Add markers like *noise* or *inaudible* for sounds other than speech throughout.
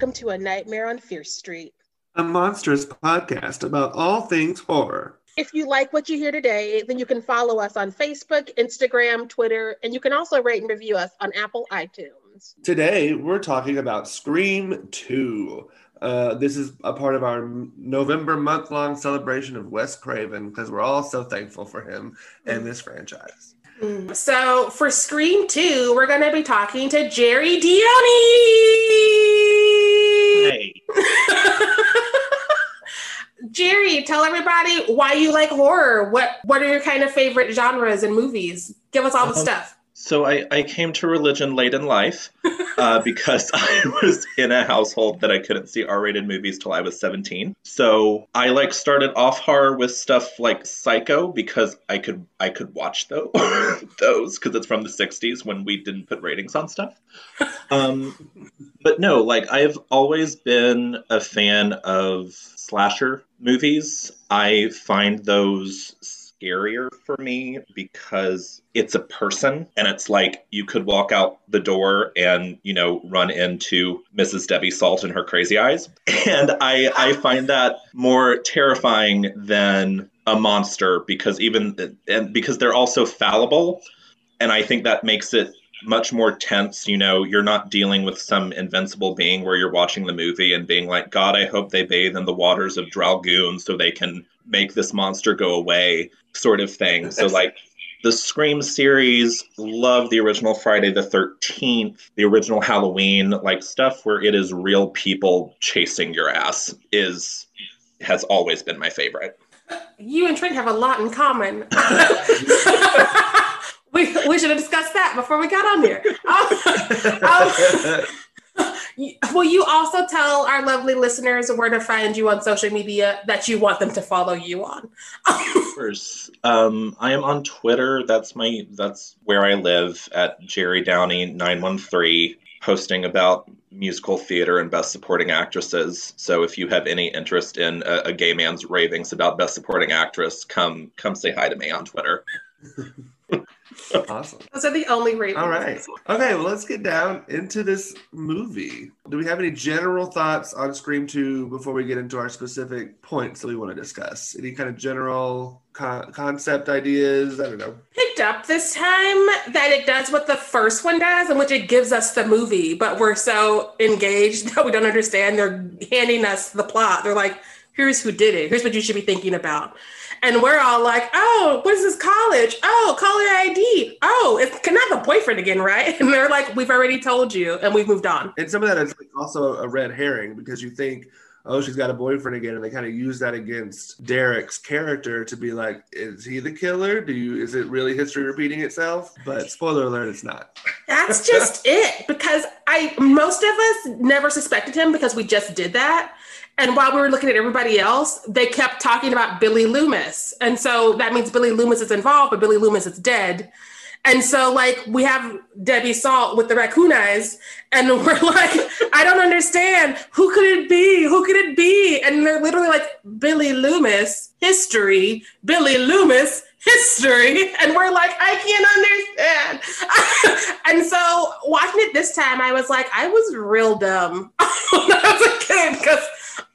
and welcome to A Nightmare on Fierce Street, a monstrous podcast about all things horror. If you like what you hear today, then you can follow us on Facebook, Instagram, Twitter, and you can also rate and review us on Apple iTunes. Today, we're talking about Scream 2. Uh, this is a part of our November month long celebration of Wes Craven because we're all so thankful for him and this franchise. Mm. So, for Scream 2, we're going to be talking to Jerry Downey. Hey. *laughs* Jerry, tell everybody why you like horror. What what are your kind of favorite genres and movies? Give us all the um, stuff. So I, I came to religion late in life uh, *laughs* because *laughs* I was in a household that I couldn't see R-rated movies till I was 17. So I like started off horror with stuff like Psycho because I could I could watch *laughs* those those because it's from the 60s when we didn't put ratings on stuff. Um, but no, like I've always been a fan of slasher movies. I find those scarier for me because it's a person and it's like you could walk out the door and you know run into mrs debbie salt and her crazy eyes. *laughs* And i i find that more terrifying than a monster because even and because they're also fallible. And i think that makes it much more tense. You know, you're not dealing with some invincible being where you're watching the movie and being like, God, I hope they bathe in the waters of Dragoon so they can make this monster go away, sort of thing. So, like, the Scream series, love the original Friday the 13th, the original Halloween, like stuff where it is real people chasing your ass is has always been my favorite. You and Trent have a lot in common. *laughs* *laughs* we, we should have discussed that before we got on here. Um, um, *laughs* will you also tell our lovely listeners where to find you on social media that you want them to follow you on? of *laughs* course. Um, I am on Twitter. That's my that's where I live at Jerry Downey nine one three, posting about musical theater and best supporting actresses. So if you have any interest in a, a gay man's ravings about best supporting actress, come come say hi to me on Twitter. *laughs* awesome. Those are the only ratings. All right. Okay, well, let's get down into this movie. Do we have any general thoughts on Scream 2 before we get into our specific points that we want to discuss? Any kind of general con- concept ideas? I don't know. Picked up this time that it does what the first one does, in which it gives us the movie, but we're so engaged *laughs* that we don't understand. They're handing us the plot. They're like, here's who did it. Here's what you should be thinking about. And we're all like, oh, what is this college? Oh, caller ID. Oh, it's not a boyfriend again, right? *laughs* And they're like, we've already told you and we've moved on. And some of that is also a red herring because you think, oh, she's got a boyfriend again, and they kind of use that against Derek's character to be like, is he the killer? Do you is it really history repeating itself? But spoiler alert, it's not. That's just *laughs* it. Because I most of us never suspected him because we just did that. And while we were looking at everybody else, they kept talking about Billy Loomis. And so that means Billy Loomis is involved, but Billy Loomis is dead. And so, like, we have Debbie Salt with the raccoon eyes, and *laughs* we're like, I don't understand. Who could it be? Who could it be? And they're literally like, Billy Loomis, history, Billy Loomis, history. And we're like, I can't understand. *laughs* and so, watching it this time, I was like, I was real dumb *laughs* when I was a kid because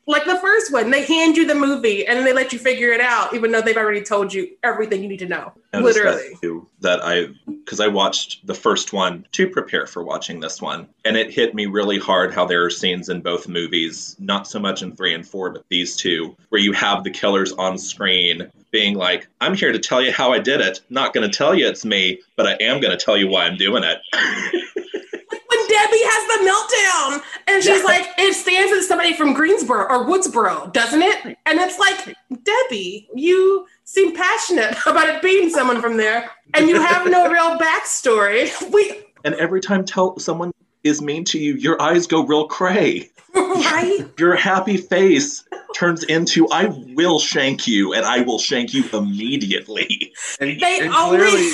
like the first one, they hand you the movie and then they let you figure it out, even though they've already told you everything you need to know. Literally. That, too, that I, because I watched the first one to prepare for watching this one, and it hit me really hard how there are scenes in both movies, not so much in three and four, but these two, where you have the killers on screen being like, I'm here to tell you how I did it. Not going to tell you it's me, but I am going to tell you why I'm doing it. When Debbie has the meltdown. And she's yeah. like, it stands as somebody from Greensboro or Woodsboro, doesn't it? And it's like, Debbie, you seem passionate *laughs* about it being someone from there, and you have no real backstory. *laughs* We and every time tell someone is mean to you, your eyes go real cray. Right? *laughs* Your happy face turns into I will shank you and I will shank you immediately. And, they and only clearly,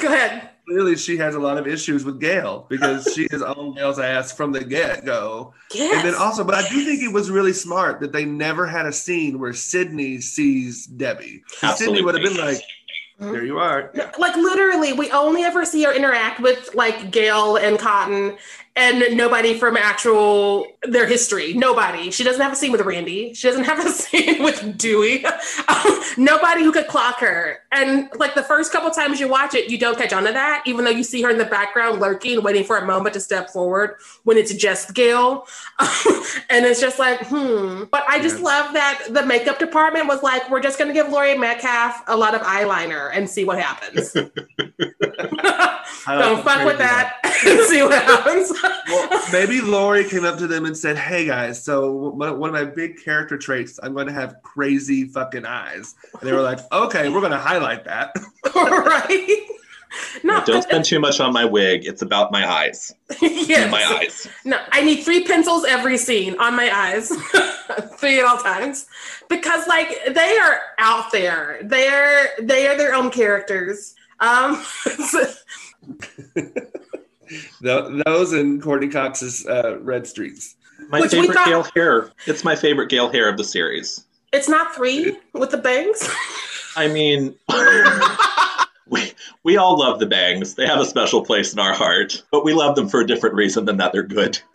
go ahead clearly she has a lot of issues with Gail because she is on *laughs* Gail's ass from the get go. Yes. And then also, but I do think it was really smart that they never had a scene where Sidney sees Debbie. Sidney would have been like, mm-hmm. there you are. Like literally, we only ever see her interact with like Gail and Cotton, and nobody from actual their history. Nobody. She doesn't have a scene with Randy. She doesn't *laughs* have a scene with Dewey. *laughs* Um, nobody who could clock her. And like the first couple times you watch it, you don't catch on to that, even though you see her in the background lurking, waiting for a moment to step forward when it's just Gail. *laughs* and it's just like, hmm. But I just yes. love that the makeup department was like, we're just gonna give Laurie Metcalf a lot of eyeliner and see what happens. don't fuck with that and see what happens. Well, maybe Laurie came up to them and said, "Hey guys, so one of my big character traits, I'm going to have crazy fucking eyes." And they were like, "Okay, we're going to highlight that." *laughs* right. No, don't spend too much on my wig. It's about my eyes. *laughs* yes. My eyes. No, I need three pencils every scene on my eyes, *laughs* three at all times, because like they are out there. They're they are their own characters. Um, those and Courteney Cox's uh, Red Streaks. My Which favorite thought, Gale hair. It's my favorite Gale hair of the series. It's not three with the bangs. I mean, *laughs* we we all love the bangs. They have a special place in our heart, but we love them for a different reason than that they're good. *laughs*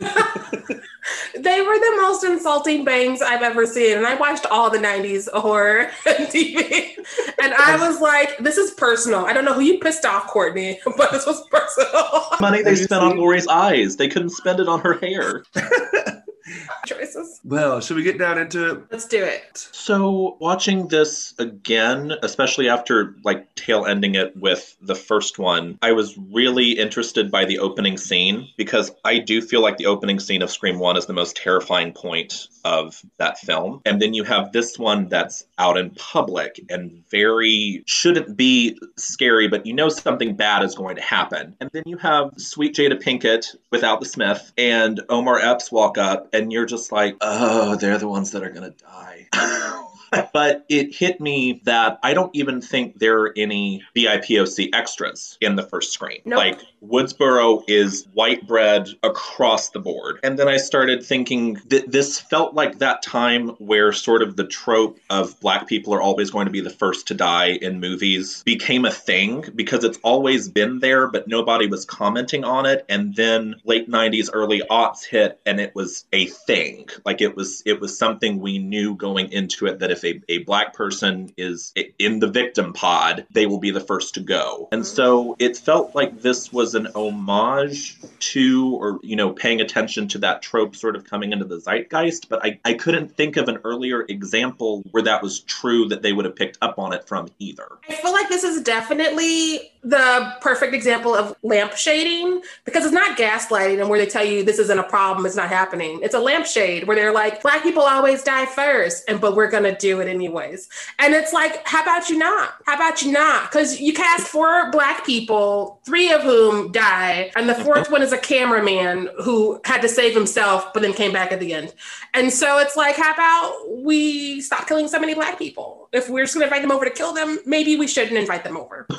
they were the most insulting bangs I've ever seen, and I watched all the '90s horror *laughs* TV, and I was like, "This is personal." I don't know who you pissed off, Courteney, *laughs* but this was personal. Money they spent on Laurie's eyes, they couldn't spend it on her hair. *laughs* *laughs* choices. Well, should we get down into it? Let's do it. So, watching this again, especially after like tail ending it with the first one, I was really interested by the opening scene because I do feel like the opening scene of Scream 1 is the most terrifying point of that film. And then you have this one that's out in public and very shouldn't be scary, but you know something bad is going to happen. And then you have sweet Jada Pinkett without the Smith and Omar Epps walk up and you're just like, oh, they're the ones that are to die. *laughs* *laughs* but it hit me that I don't even think there are any BIPOC extras in the first screen. Nope. Like Woodsboro is white bread across the board. And then I started thinking that this felt like that time where sort of the trope of black people are always going to be the first to die in movies became a thing because it's always been there, but nobody was commenting on it. And then late 90s, early aughts hit and it was a thing. Like it was it was something we knew going into it that if a, a black person is in the victim pod, they will be the first to go. And so it felt like this was an homage to, or, you know, paying attention to that trope sort of coming into the zeitgeist. But I, I couldn't think of an earlier example where that was true that they would have picked up on it from either. I feel like this is definitely the perfect example of lamp shading because it's not gaslighting and where they tell you this isn't a problem, it's not happening. It's a lampshade where they're like, black people always die first, and but we're gonna do it anyways. And it's like, how about you not? How about you not? Because you cast four black people, three of whom die, and the 4th mm-hmm. one is a cameraman who had to save himself, but then came back at the end. And so it's like, how about we stop killing so many black people? If we're just gonna invite them over to kill them, maybe we shouldn't invite them over. *laughs*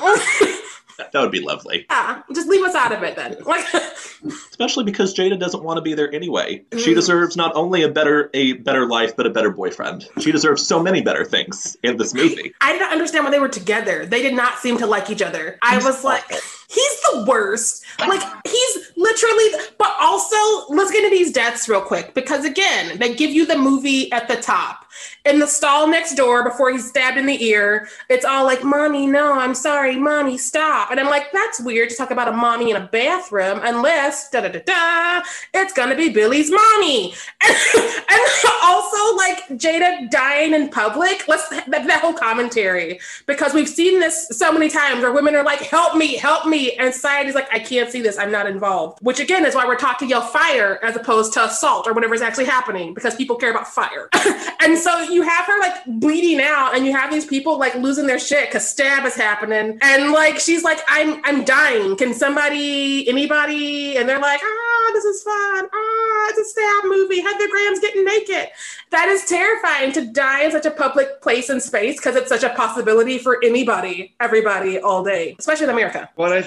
*laughs* that would be lovely. Yeah, just leave us out of it then. *laughs* Especially because Jada doesn't want to be there anyway. Mm. She deserves not only a better a better life, but a better boyfriend. She deserves so many better things in this movie. I didn't understand why they were together. They did not seem to like each other. I was like, he's the worst. Like he's literally. But also, let's get into these deaths real quick because again, they give you the movie at the top in the stall next door before he's stabbed in the ear. It's all like, Mommy, no, I'm sorry, Mommy, stop. And I'm like, that's weird to talk about a mommy in a bathroom unless da da da da, it's gonna be Billy's mommy. *laughs* And, and also like Jada dying in public. Let's that, that whole commentary because we've seen this so many times where women are like, help me, help me. And society's like, I can't see this, I'm not involved. Which again is why we're taught to yell fire as opposed to assault or whatever is actually happening because people care about fire. *laughs* and so you have her like bleeding out and you have these people like losing their shit because stab is happening. And like she's like i'm i'm dying. Can somebody anybody? And they're like ah this is fun. Ah it's a stab movie. Heather graham's getting naked. That is terrifying to die in such a public place and space because it's such a possibility for anybody everybody all day especially in america. I,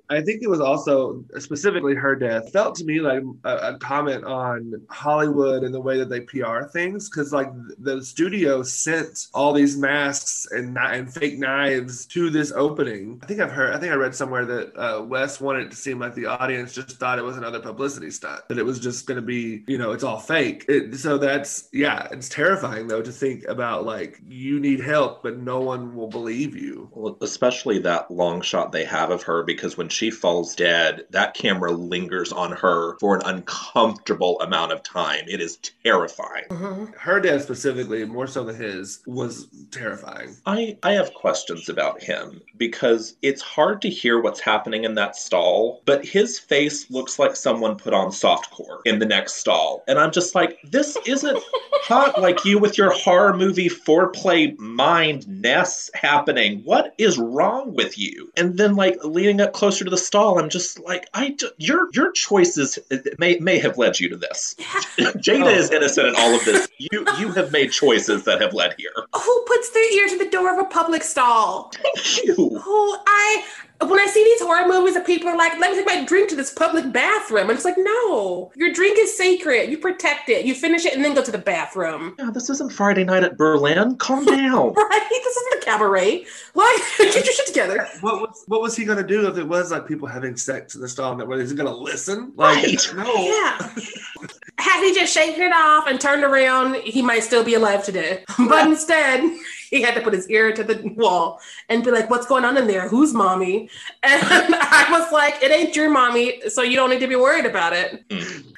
I think it was also specifically her death felt to me like a, a comment on Hollywood and the way that they PR things because like the studio sent all these masks and and fake knives to this opening. I think I've heard. I think I read somewhere that uh, Wes wanted it to seem like the audience just thought it was another publicity stunt. That it was just going to be, you know, it's all fake. It, so that's yeah, it's terrifying though to think about like you need help, but no one will believe you. Well, especially that long shot they have of her because when she falls dead, that camera lingers on her for an uncomfortable amount of time. It is terrifying. Mm-hmm. Her death specifically, more so than his, was terrifying. I I have questions about him because it's hard to hear what's happening in that stall, but his face looks like someone put on softcore in the next stall. And I'm just like, this isn't *laughs* hot like you with your horror movie foreplay mind ness happening. What is wrong with you? And then like leaning up closer to the stall, I'm just like, I your your choices may may have led you to this. *laughs* Jada oh. is innocent in all of this. You you have made choices that have led here. Who puts their ear to the door of a public stall? Thank *laughs* you. Who I when I see these horror movies that people are like, let me take my drink to this public bathroom. And it's like, no, your drink is sacred. You protect it. You finish it and then go to the bathroom. Yeah, this isn't Friday night at Berlin. Calm down. *laughs* right? This isn't a cabaret. Like, *laughs* get your shit together. What was what was he gonna do if it was like people having sex in the stall? That was he gonna listen? Like, right. no. Yeah. *laughs* Had he just shaken it off and turned around, he might still be alive today. But instead, he had to put his ear to the wall and be like, "What's going on in there? Who's mommy?" And *laughs* I was like, "It ain't your mommy, so you don't need to be worried about it." Mm.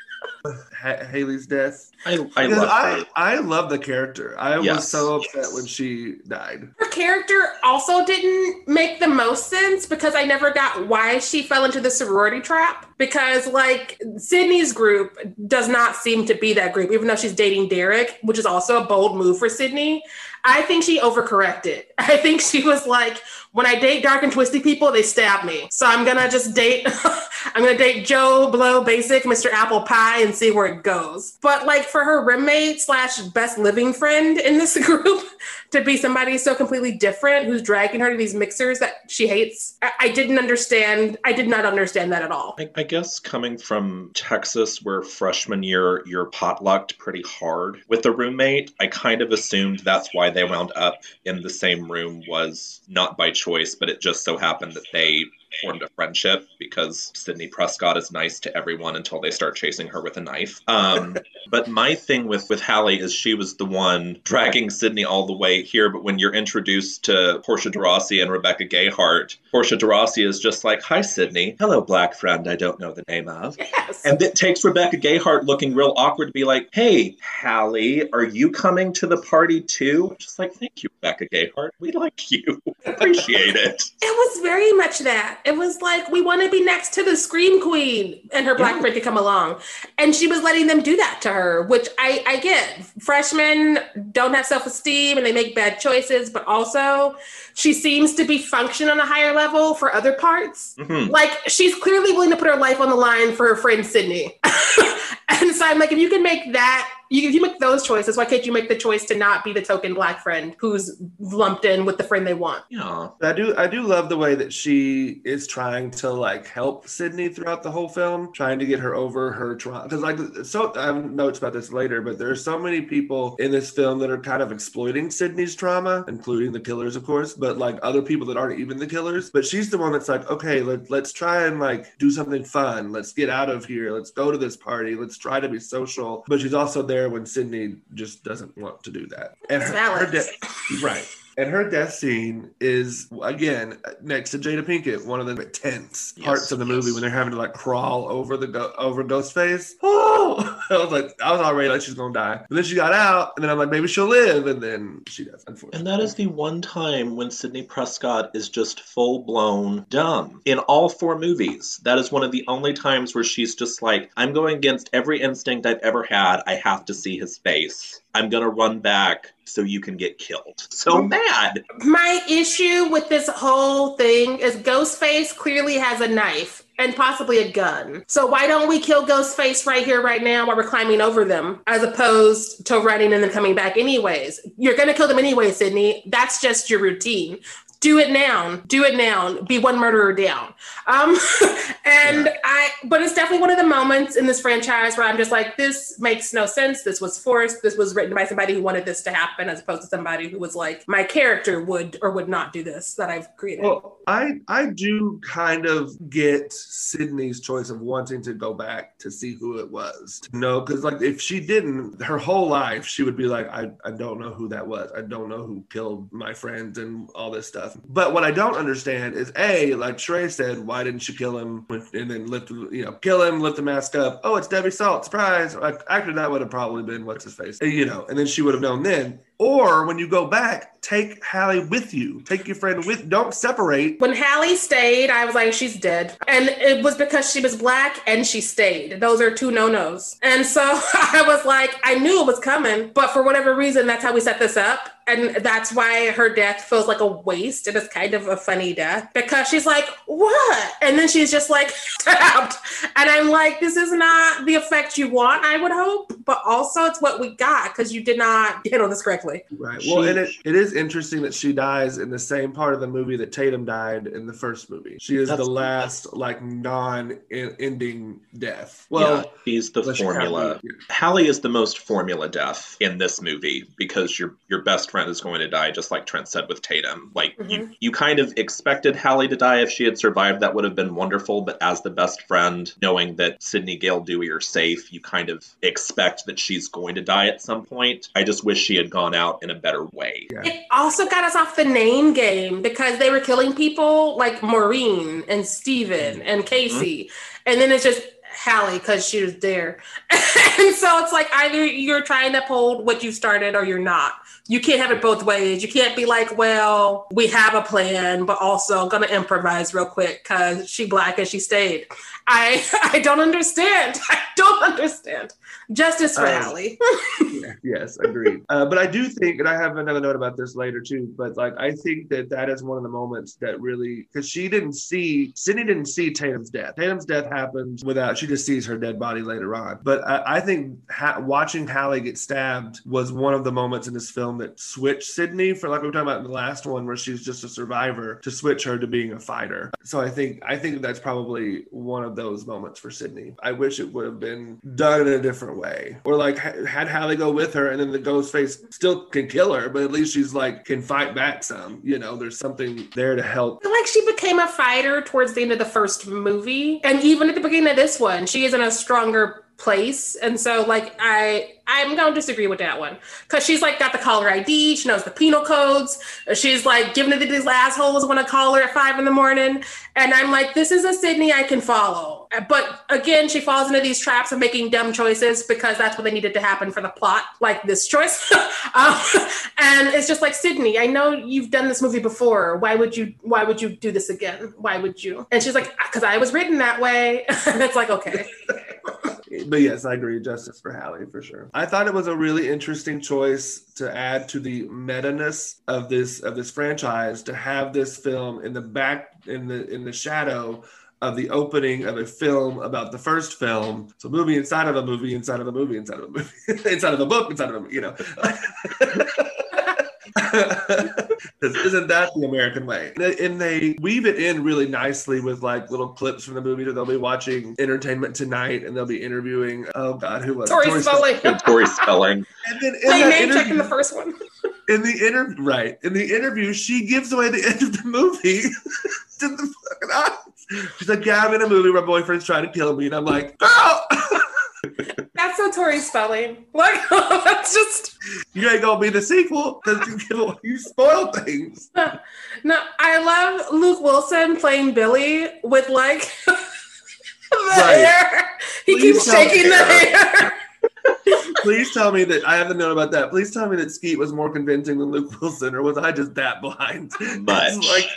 Hallie's death. I I love, I, I love the character. I yes. was so upset when she died. Her character also didn't make the most sense because I never got why she fell into the sorority trap. Because like Sidney's group does not seem to be that group, even though she's dating Derek, which is also a bold move for Sidney. I think she overcorrected. *laughs* I think she was like, when I date dark and twisty people, they stab me. So I'm gonna just date, *laughs* I'm gonna date Joe Blow Basic, Mr. Apple Pie, and see where it goes. But like for her roommate slash best living friend in this *laughs* group to be somebody so completely different who's dragging her to these mixers that she hates, I, I didn't understand. I did not understand that at all. I, I guess coming from Texas, where freshman year you're potlucked pretty hard with a roommate, I kind of assumed that's why they wound up in the same room was not by choice, but it just so happened that they formed a friendship because Sidney Prescott is nice to everyone until they start chasing her with a knife. Um, *laughs* but my thing with with Hallie is she was the one dragging Sidney all the way here. But when you're introduced to Portia de Rossi and Rebecca Gayheart, Portia de Rossi is just like, "Hi, Sidney. Hello, black friend. I don't know the name of." Yes. And it takes Rebecca Gayheart looking real awkward to be like, "Hey, Hallie, are you coming to the party too?" I'm just like, "Thank you, Rebecca Gayheart. We like you. *laughs* Appreciate it." It was very much that. It was like, we want to be next to the Scream Queen and her black yeah. friend to come along. And she was letting them do that to her, which I, I get. Freshmen don't have self esteem and they make bad choices, but also she seems to be function on a higher level for other parts. Mm-hmm. Like she's clearly willing to put her life on the line for her friend Sidney. *laughs* and so I'm like, if you can make that you, if you make those choices, why can't you make the choice to not be the token black friend who's lumped in with the friend they want? Yeah, I do. I do love the way that she is trying to like help Sidney throughout the whole film, trying to get her over her trauma. Because like, so I have notes about this later, but there are so many people in this film that are kind of exploiting Sidney's trauma, including the killers, of course, but like other people that aren't even the killers. But she's the one that's like, okay, let, let's try and like do something fun. Let's get out of here. Let's go to this party. Let's try to be social. But she's also there when Sidney just doesn't want to do that. And her, her de- right. And her death scene is again next to Jada Pinkett, one of the tense yes, parts of the movie when they're having to like crawl over the go- over Ghostface. *gasps* *gasps* Oh, *laughs* I was like, I was already like she's gonna die, but then she got out, and then I'm like, maybe she'll live, and then she does. Unfortunately, and that is the one time when Sidney Prescott is just full blown dumb in all four movies. That is one of the only times where she's just like, I'm going against every instinct I've ever had. I have to see his face. I'm gonna run back so you can get killed. So mad. My issue with this whole thing is Ghostface clearly has a knife and possibly a gun. So why don't we kill Ghostface right here, right now, while we're climbing over them, as opposed to running and then coming back anyways? You're gonna kill them anyway, Sidney. That's just your routine do it now, do it now, be one murderer down. Um, *laughs* and yeah. I, but it's definitely one of the moments in this franchise where I'm just like, this makes no sense. This was forced. This was written by somebody who wanted this to happen, as opposed to somebody who was like, my character would or would not do this that I've created. Well, I I do kind of get sidney's choice of wanting to go back to see who it was. To know, because like if she didn't, her whole life she would be like, I, I don't know who that was. I don't know who killed my friends and all this stuff. But what I don't understand is a like Sharai said, why didn't she kill him and then lift you know kill him, lift the mask up? Oh, it's Debbie Salt, surprise! Like, actually, that would have probably been what's his face, you know, and then she would have known then. Or when you go back, take Hallie with you. Take your friend with. Don't separate. When Hallie stayed, I was like, she's dead, and it was because she was black and she stayed. Those are two no nos. And so *laughs* I was like, I knew it was coming, but for whatever reason, that's how we set this up and that's why her death feels like a waste and it's kind of a funny death because she's like what and then she's just like *laughs* stabbed and i'm like this is not the effect you want i would hope but also it's what we got because you did not handle this correctly right well and it, it is interesting that she dies in the same part of the movie that tatum died in the first movie she is that's the last like non-ending death well yeah, he's the formula hallie is the most formula death in this movie because your your best friend is going to die, just like Trent said with Tatum. Like mm-hmm. you, you kind of expected Hallie to die if she had survived. That would have been wonderful. But as the best friend, knowing that Sidney Gale Dewey are safe, you kind of expect that she's going to die at some point. I just wish she had gone out in a better way. Yeah. It also got us off the name game because they were killing people like Maureen and Steven and mm-hmm. Casey. Mm-hmm. And then it's just Hallie because she was there. *laughs* and so it's like either you're trying to uphold what you started or you're not you can't have it both ways. You can't be like, well, we have a plan, but also gonna improvise real quick because she black and she stayed. I *laughs* I don't understand. *laughs* I don't understand. Justice for um, Hallie. *laughs* yes, agreed. Uh, but I do think, and I have another note about this later too. But like, I think that that is one of the moments that really, because she didn't see Sidney didn't see Tatum's death. Tatum's death happens without. She just sees her dead body later on. But I, I think ha- watching Hallie get stabbed was one of the moments in this film that switched Sidney for like we were talking about in the last one, where she's just a survivor, to switch her to being a fighter. So I think I think that's probably one of those moments for Sidney. I wish it would have been done in a different way, or like had Hallie go with her, and then the ghost face still can kill her, but at least she's like can fight back some. You know, there's something there to help. like she became a fighter towards the end of the first movie, and even at the beginning of this one, she is in a stronger place. And so like I I'm gonna disagree with that one. Cause she's like got the caller ID, she knows the penal codes, she's like giving it to these assholes when I call her at five in the morning. And I'm like, this is a sidney I can follow. But again, she falls into these traps of making dumb choices because that's what they needed to happen for the plot, like this choice. *laughs* um, and it's just like sidney I know you've done this movie before. Why would you why would you do this again? Why would you? And she's like, because I was written that way. *laughs* and it's like, okay but yes, I agree. Justice for Hallie for sure. I thought it was a really interesting choice to add to the meta-ness of this of this franchise to have this film in the back in the in the shadow of the opening of a film about the first film. So movie inside of a movie inside of a movie inside of a movie *laughs* inside of a book inside of a you know. *laughs* *laughs* isn't that the American way? And they weave it in really nicely with like little clips from the movie that they'll be watching Entertainment Tonight and they'll be interviewing, oh God, who was Tori, Tori Spelling. Spelling. Tori Spelling. *laughs* And then in name interview, check in the first one. *laughs* in the interview, right. In the interview, she gives away the end of the movie to the fucking audience. She's like, yeah, I'm in a movie where my boyfriend's trying to kill me. And I'm like, oh! girl. That's so Tori spelling. Like *laughs* that's just you ain't gonna be the sequel because you you spoil things. *laughs* No, I love Luke Wilson playing Billy with like *laughs* the right. hair. He Please keeps shaking the hair. Please tell me that I haven't known about that. Please tell me that Skeet was more convincing than Luke Wilson, or was I just that blind? Much, like,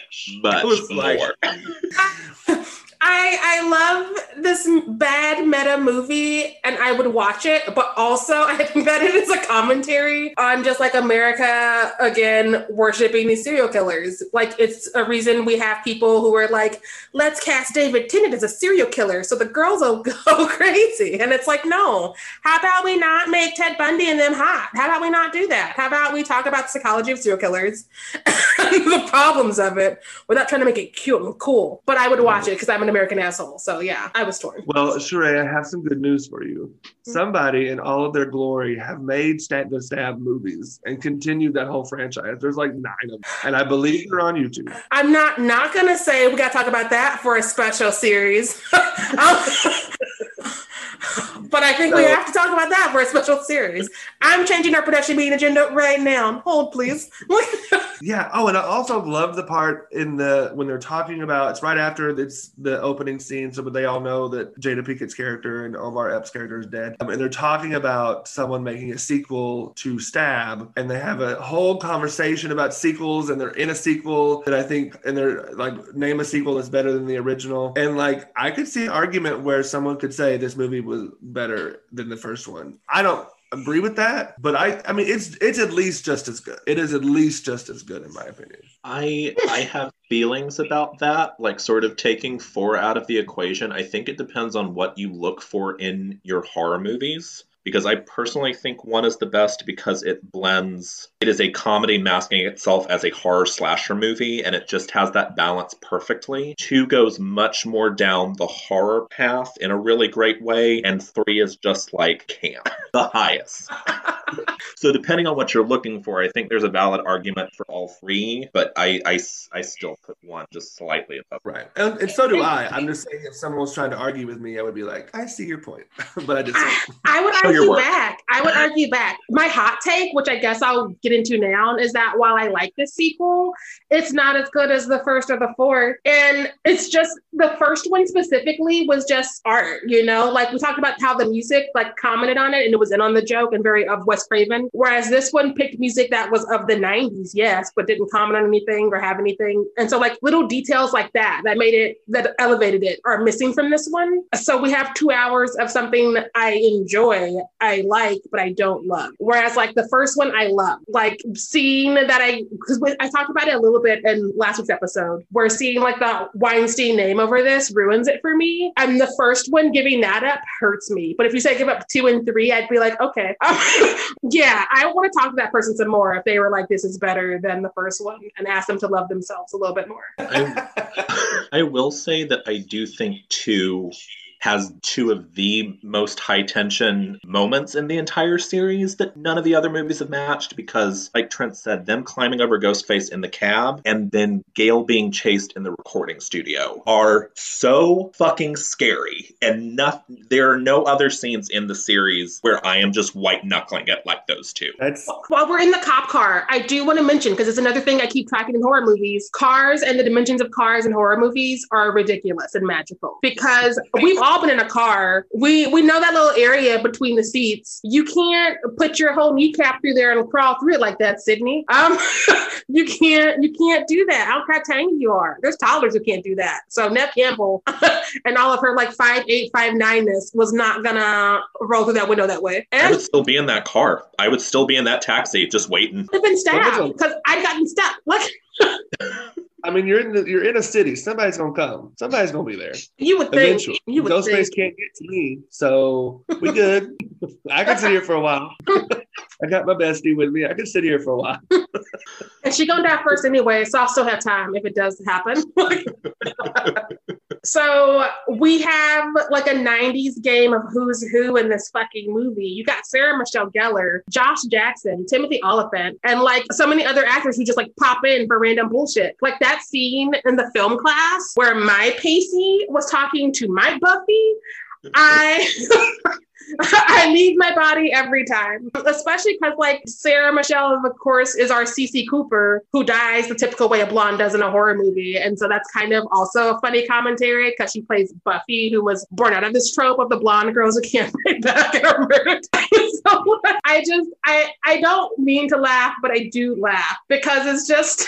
much was more. Like, I I love this bad meta movie and I would watch it, but also *laughs* I think that it is a commentary on just like America again worshiping these serial killers. Like it's a reason we have people who are like, let's cast David Tennant as a serial killer so the girls will *laughs* go crazy. And it's like, no, how about we not make Ted Bundy and them hot? How about we not do that? How about we talk about the psychology of serial killers *laughs* and the problems of it without trying to make it cute and cool? But I would watch mm-hmm. it because I'm an American asshole. So yeah, I was torn. Well, Sharai, I have some good news for you. Mm-hmm. Somebody in all of their glory have made Stat the Stab movies and continued that whole franchise. There's like nine of them. And I believe they're on YouTube. I'm not not gonna say we gotta talk about that for a special series. *laughs* but I think so, we have to talk about that for a special series. I'm changing our production meeting agenda right now. Hold, please. *laughs* yeah. Oh, and I also love the part in the when they're talking about it's right after it's the opening scene, so but they all know that Jada Pinkett's character and Omar Epps' character is dead, um, and they're talking about someone making a sequel to Stab, and they have a whole conversation about sequels, and they're in a sequel that I think, and they're like name a sequel that's better than the original, and like I could see an argument where someone could say this movie was better than the first one. I don't agree with that, but I I mean it's it's at least just as good. It is at least just as good in my opinion. I I have feelings about that, like sort of taking 4 out of the equation. I think it depends on what you look for in your horror movies because I personally think one is the best because it blends. It is a comedy masking itself as a horror slasher movie, and it just has that balance perfectly. Two goes much more down the horror path in a really great way, and three is just like *laughs* camp, *laughs* the highest. *laughs* so depending on what you're looking for, I think there's a valid argument for all three, but I I, I still put one just slightly above. Right, and, and so do I. I'm just saying, if someone was trying to argue with me, I would be like, I see your point, *laughs* but I just I, I would oh, argue argue back. I would argue back. My hot take, which I guess I'll get into now, is that while I like the sequel, it's not as good as the first or the fourth. And it's just the first one specifically was just art, you know? Like we talked about how the music like commented on it and it was in on the joke and very of Wes Craven. Whereas this one picked music that was of the 90s, yes, but didn't comment on anything or have anything. And so like little details like that that made it that elevated it are missing from this one. So we have two hours of something I enjoy I like, but I don't love. Whereas like the first one I love, like seeing that I because I talked about it a little bit in last week's episode, where seeing like the Weinstein name over this ruins it for me. And the first one giving that up hurts me. But if you say give up two and three, I'd be like, okay, *laughs* yeah, I want to talk to that person some more if they were like, this is better than the first one, and ask them to love themselves a little bit more. I, I will say that I do think two has two of the most high tension moments in the entire series that none of the other movies have matched because, like Trent said, them climbing over Ghostface in the cab and then Gale being chased in the recording studio are so fucking scary. And no, there are no other scenes in the series where I am just white knuckling it like those two. That's while we're in the cop car, I do want to mention because it's another thing I keep tracking in horror movies. Cars and the dimensions of cars in horror movies are ridiculous and magical because we've all been in a car. We we know that little area between the seats. You can't put your whole kneecap through there and crawl through it like that, Sidney. Um, *laughs* you can't you can't do that. I don't care how tiny you are. There's toddlers who can't do that. So Neve Campbell *laughs* and all of her like five eight five nineness was not gonna roll through that window that way. And I would still be in that car. I would still be in that taxi, just waiting. I've been stabbed because I've gotten stuck. Look. *laughs* I mean, you're in the, you're in a city. Somebody's gonna come. Somebody's gonna be there. You would Eventually. think. You would Ghostface can't get to me, so we good. I can sit here for a while. *laughs* I got my bestie with me. I can sit here for a while. and she gonna die first anyway, so I'll still have time if it does happen. *laughs* So we have like a 90s game of who's who in this fucking movie. You got Sarah Michelle Gellar, Josh Jackson, Timothy Olyphant, and like so many other actors who just like pop in for random bullshit. Like that scene in the film class where my Pacey was talking to my Buffy. I *laughs* *laughs* I leave my body every time, especially because like Sarah Michelle, of course, is our Cici Cooper who dies the typical way a blonde does in a horror movie, and so that's kind of also a funny commentary because she plays Buffy, who was born out of this trope of the blonde girls who can't *laughs* fight back *laughs* so I just I I don't mean to laugh, but I do laugh because it's just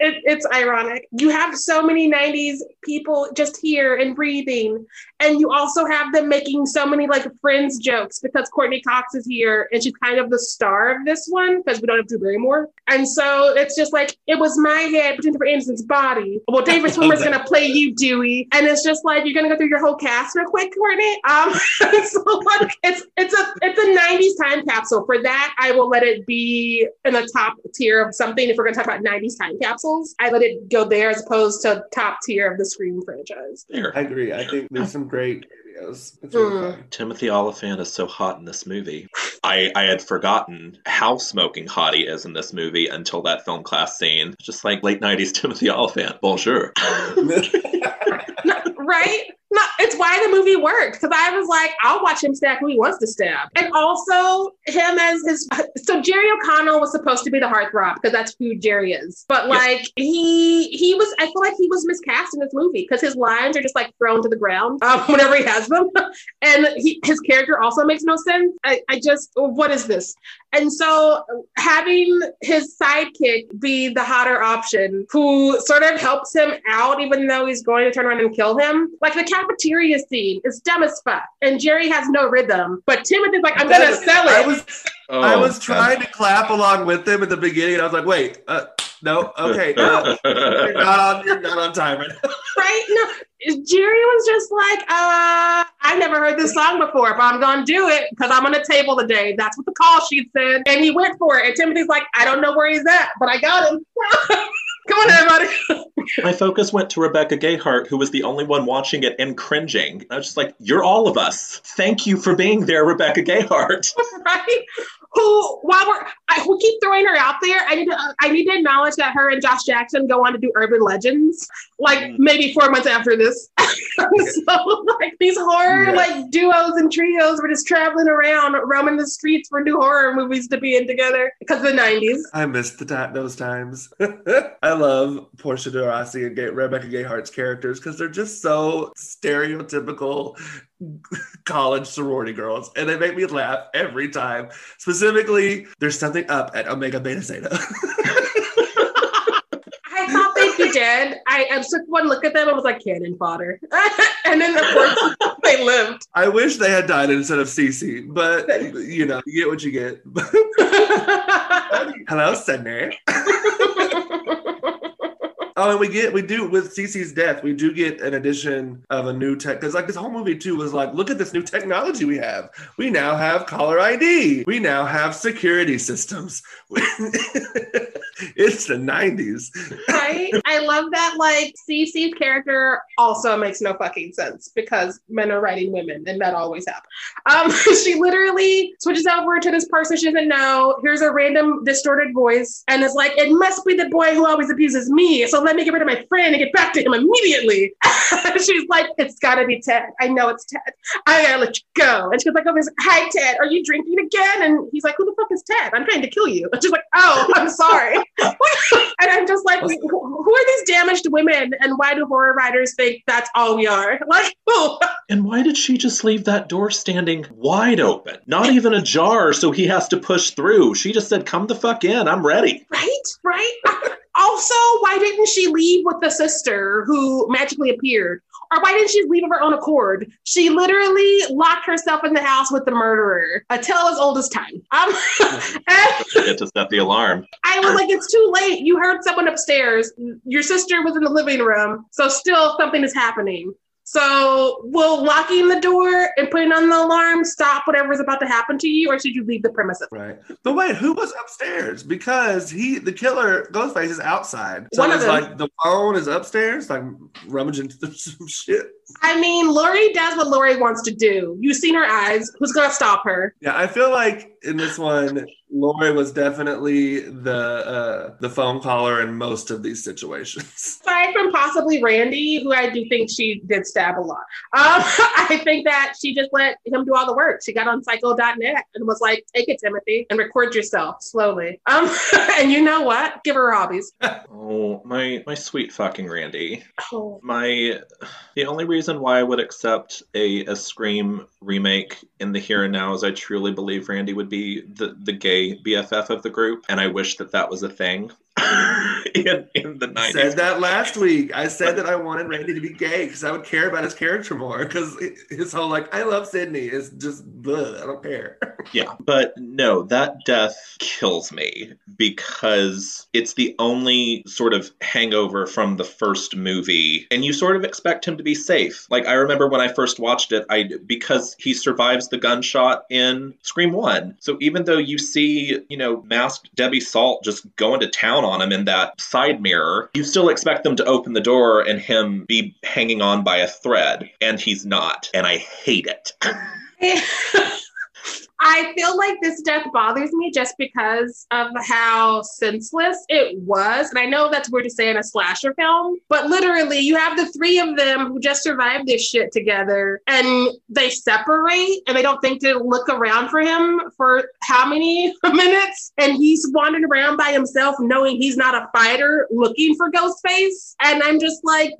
it, it's ironic. You have so many '90s people just here and breathing, and you also have them making so many like friends jokes because Courteney Cox is here and she's kind of the star of this one because we don't have Drew Barrymore. And so it's just like it was my head pretending for Anderson's body. Well, David *laughs* Schwimmer's gonna play you, Dewey, and it's just like you're gonna go through your whole cast real quick, Courteney. Um, *laughs* so like it's it's a it's a '90s time capsule. For that, I will let it be in the top tier of something. If we're gonna talk about '90s time capsules, I let it go there as opposed to top tier of the Scream franchise. I agree. I think there's some great videos. It's really Mm. Timothy Olyphant is so hot in this movie. I, I had forgotten how smoking hot he is in this movie until that film class scene. Just like late 90s Timothy Olyphant. Bonjour. *laughs* *laughs* right? No, it's why the movie worked because I was like, I'll watch him stab who he wants to stab, and also him as his. So Jerry O'Connell was supposed to be the heartthrob because that's who Jerry is, but like he he was. I feel like he was miscast in this movie because his lines are just like thrown to the ground *laughs* um, whenever he has them, *laughs* and he, his character also makes no sense. I, I just what is this? And so having his sidekick be the hotter option who sort of helps him out, even though he's going to turn around and kill him. Like the cafeteria scene is dumb as fuck. And Jerry has no rhythm. But Timothy's like, I'm gonna sell it. I was I Oh, was trying to clap along with him at the beginning, and I was like, wait, uh, no, okay, uh, *laughs* you're not on you're not on time right now. *laughs* right? No. Jerry was just like, uh, I never heard this song before, but I'm gonna do it because I'm on a table today. That's what the call sheet said. And he went for it. And Timothy's like, I don't know where he's at, but I got him. *laughs* Come on, everybody. *laughs* My focus went to Rebecca Gayheart, who was the only one watching it and cringing. I was just like, You're all of us. Thank you for being there, Rebecca Gayheart. *laughs* right? Who, while we're, I, we keep throwing her out there. I need to, I need to acknowledge that her and Josh Jackson go on to do Urban Legends, like Mm. maybe four months after this. *laughs* so, like these horror Yeah. like duos and trios were just traveling around, roaming the streets for new horror movies to be in together because of the '90s. I missed the ti- those times. *laughs* I love Portia de Rossi and Gay- Rebecca Gayheart's characters because they're just so stereotypical college sorority girls, and they make me laugh every time. Specifically, there's something up at Omega Beta Zeta. *laughs* I thought they'd be dead. I, I took one look at them and was like cannon fodder, *laughs* and then of course *laughs* they lived. I wish they had died instead of Cici, but you know, you get what you get. Hello, Sidney. Oh, and we get we do with Cici's death, we do get an addition of a new tech because like this whole movie too was like, look at this new technology we have. We now have caller ID. We now have security systems. *laughs* it's the 90s. right? I love that. Like Cici's character also makes no fucking sense because men are writing women, and that always happens. Um, *laughs* she literally switches over to this person she doesn't know. Here's a random distorted voice, and it's like, it must be the boy who always abuses me. So let me get rid of my friend and get back to him immediately. *laughs* *laughs* She's like, it's gotta be Ted. I know it's Ted. I gotta let you go. And she's like, oh, hi Ted, are you drinking again? And he's like, who the fuck is Ted? I'm trying to kill you. And *laughs* she's like, oh, I'm sorry. *laughs* and I'm just like, who are these damaged women, and why do horror writers think that's all we are? Like, who? And why did she just leave that door standing wide open? Not even ajar, so he has to push through. She just said, Come the fuck in, I'm ready. Right? Right? Also, why didn't she leave with the sister who magically appeared? Or why didn't she leave of her own accord? She literally locked herself in the house with the murderer. A tale as old as time. Um, *laughs* and to set the alarm. I was like, it's too late. You heard someone upstairs. Your sister was in the living room. So still something is happening. So will locking the door and putting on the alarm stop whatever's about to happen to you, or should you leave the premises? Right. But wait, who was upstairs? Because he the killer Ghostface is outside. So One of it's them. like the phone is upstairs, like rummaging through *laughs* some shit. I mean, Laurie does what Laurie wants to do. You've seen her eyes. Who's gonna stop her? Yeah, I feel like in this one, Laurie was definitely the uh, the phone caller in most of these situations. *laughs* Aside from possibly Randy, who I do think she did stab a lot, um, *laughs* I think that she just let him do all the work. She got on Psycho.net and was like, "Take it, Timothy, and record yourself slowly." Um, *laughs* and you know what? Give her hobbies. oh my my sweet fucking Randy. Oh. My the only reason why I would accept a a Scream remake in the here and now is I truly believe Randy would be the the gay BFF of the group, and I wish that that was a thing. *laughs* in, in the 90s. Said that last week. I said that I wanted Randy to be gay because I would care about his character more. Because his whole like, I love Sidney is just, bleh, I don't care. *laughs* yeah, but no, that death kills me because it's the only sort of hangover from the first movie, and you sort of expect him to be safe. Like I remember when I first watched it, I because he survives the gunshot in Scream One. So even though you see, you know, masked Debbie Salt just going to town on him in that side mirror, you still expect them to open the door and him be hanging on by a thread, and he's not. And I hate it. *laughs* I feel like this death bothers me just because of how senseless it was. And I know that's weird to say in a slasher film, but literally, you have the three of them who just survived this shit together and they separate and they don't think to look around for him for how many *laughs* minutes? And he's wandering around by himself, knowing he's not a fighter, looking for Ghostface. And I'm just like,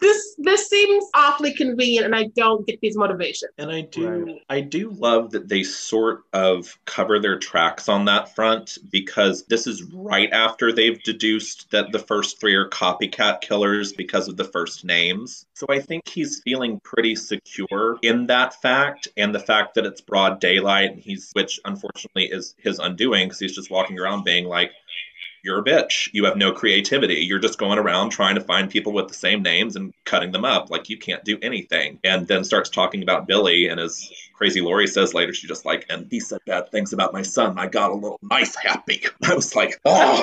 this this seems awfully convenient, and I don't get these motivations. And I do, right. I do love that they sort sort of cover their tracks on that front because this is right after they've deduced that the first three are copycat killers because of the first names. So I think he's feeling pretty secure in that fact and the fact that it's broad daylight and he's which unfortunately is his undoing because he's just walking around being like you're a bitch. You have no creativity. You're just going around trying to find people with the same names and cutting them up. Like you can't do anything. And then starts talking about Billy and as crazy Laurie says later, she's just like, and he said bad things about my son. I got a little knife happy. *laughs* I was like, oh.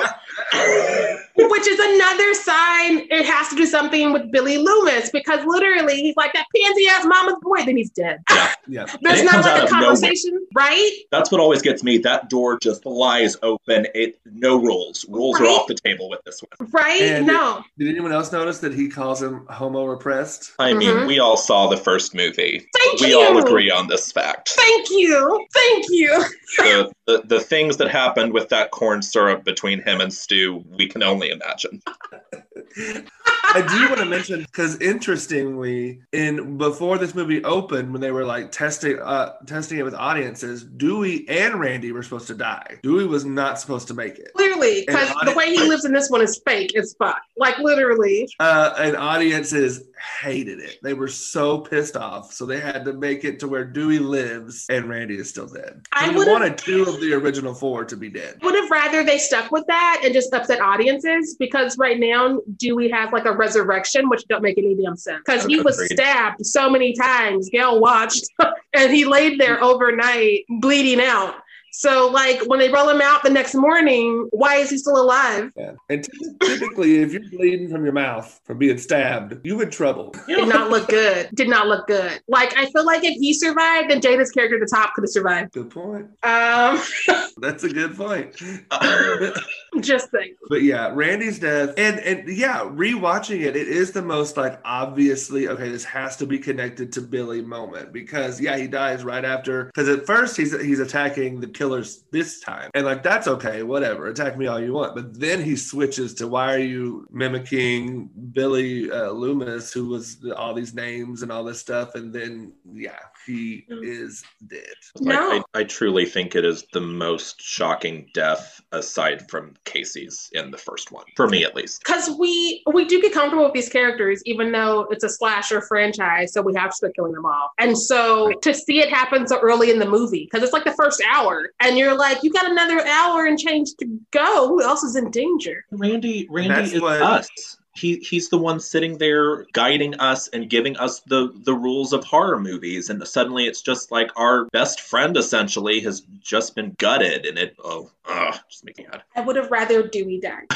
*laughs* Which is another sign it has to do something with Billy Loomis because literally he's like that pansy ass mama's boy, then he's dead. Yeah, *laughs* yeah. There's not like a conversation, nowhere. right? That's what always gets me. That door just flies open. It no rules. Rules right? are off the table with this one. Right? And no. Did anyone else notice that he calls him homo repressed? I mean, mm-hmm. we all saw the first movie. Thank we you. all agree on this fact. Thank you. Thank you. the, the, the things that happened with that corn syrup between him and Stu, we can only imagine. *laughs* I do want to mention because interestingly, in before this movie opened, when they were like testing uh, testing it with audiences, Dewey and Randy were supposed to die. Dewey was not supposed to make it. Clearly, because the way he lives in this one is fake as fuck. Like literally. Uh, and audiences hated it. They were so pissed off, so they had to make it to where Dewey lives and Randy is still dead. I wanted two of the original four to be dead. Would have rather they stuck with that and just upset audiences because right now Dewey have like a resurrection, which don't make any damn sense because he was stabbed so many times. Gale watched, *laughs* and he laid there overnight bleeding out. So, like, when they roll him out the next morning, why is he still alive? Yeah. And t- typically, if you're bleeding from your mouth from being stabbed, you in trouble. Did not look good. Did not look good. Like, I feel like if he survived, then Jada's character at the top could have survived. Good point. Um, *laughs* That's a good point. *laughs* Just think. But yeah, Randy's death, and and yeah, rewatching it, it is the most like obviously okay. This has to be connected to Billy moment because yeah, he dies right after. Because at first he's he's attacking the killers this time, and like that's okay, whatever, attack me all you want. But then he switches to why are you mimicking Billy uh, Loomis, who was all these names and all this stuff, and then yeah, he mm. is dead. Like, no. I, I truly think it is the most shocking death aside from Casey's in the first one, for me at least. Because we we do get comfortable with these characters, even though it's a slasher franchise, so we have to start killing them off. And so to see it happen so early in the movie, because it's like the first hour, and you're like, you got another hour and change to go. Who else is in danger? Randy, Randy is what, us he he's the one sitting there guiding us and giving us the the rules of horror movies and suddenly it's just like our best friend essentially has just been gutted and it oh uh, just making me mad. I would have rather Dewey die. *laughs*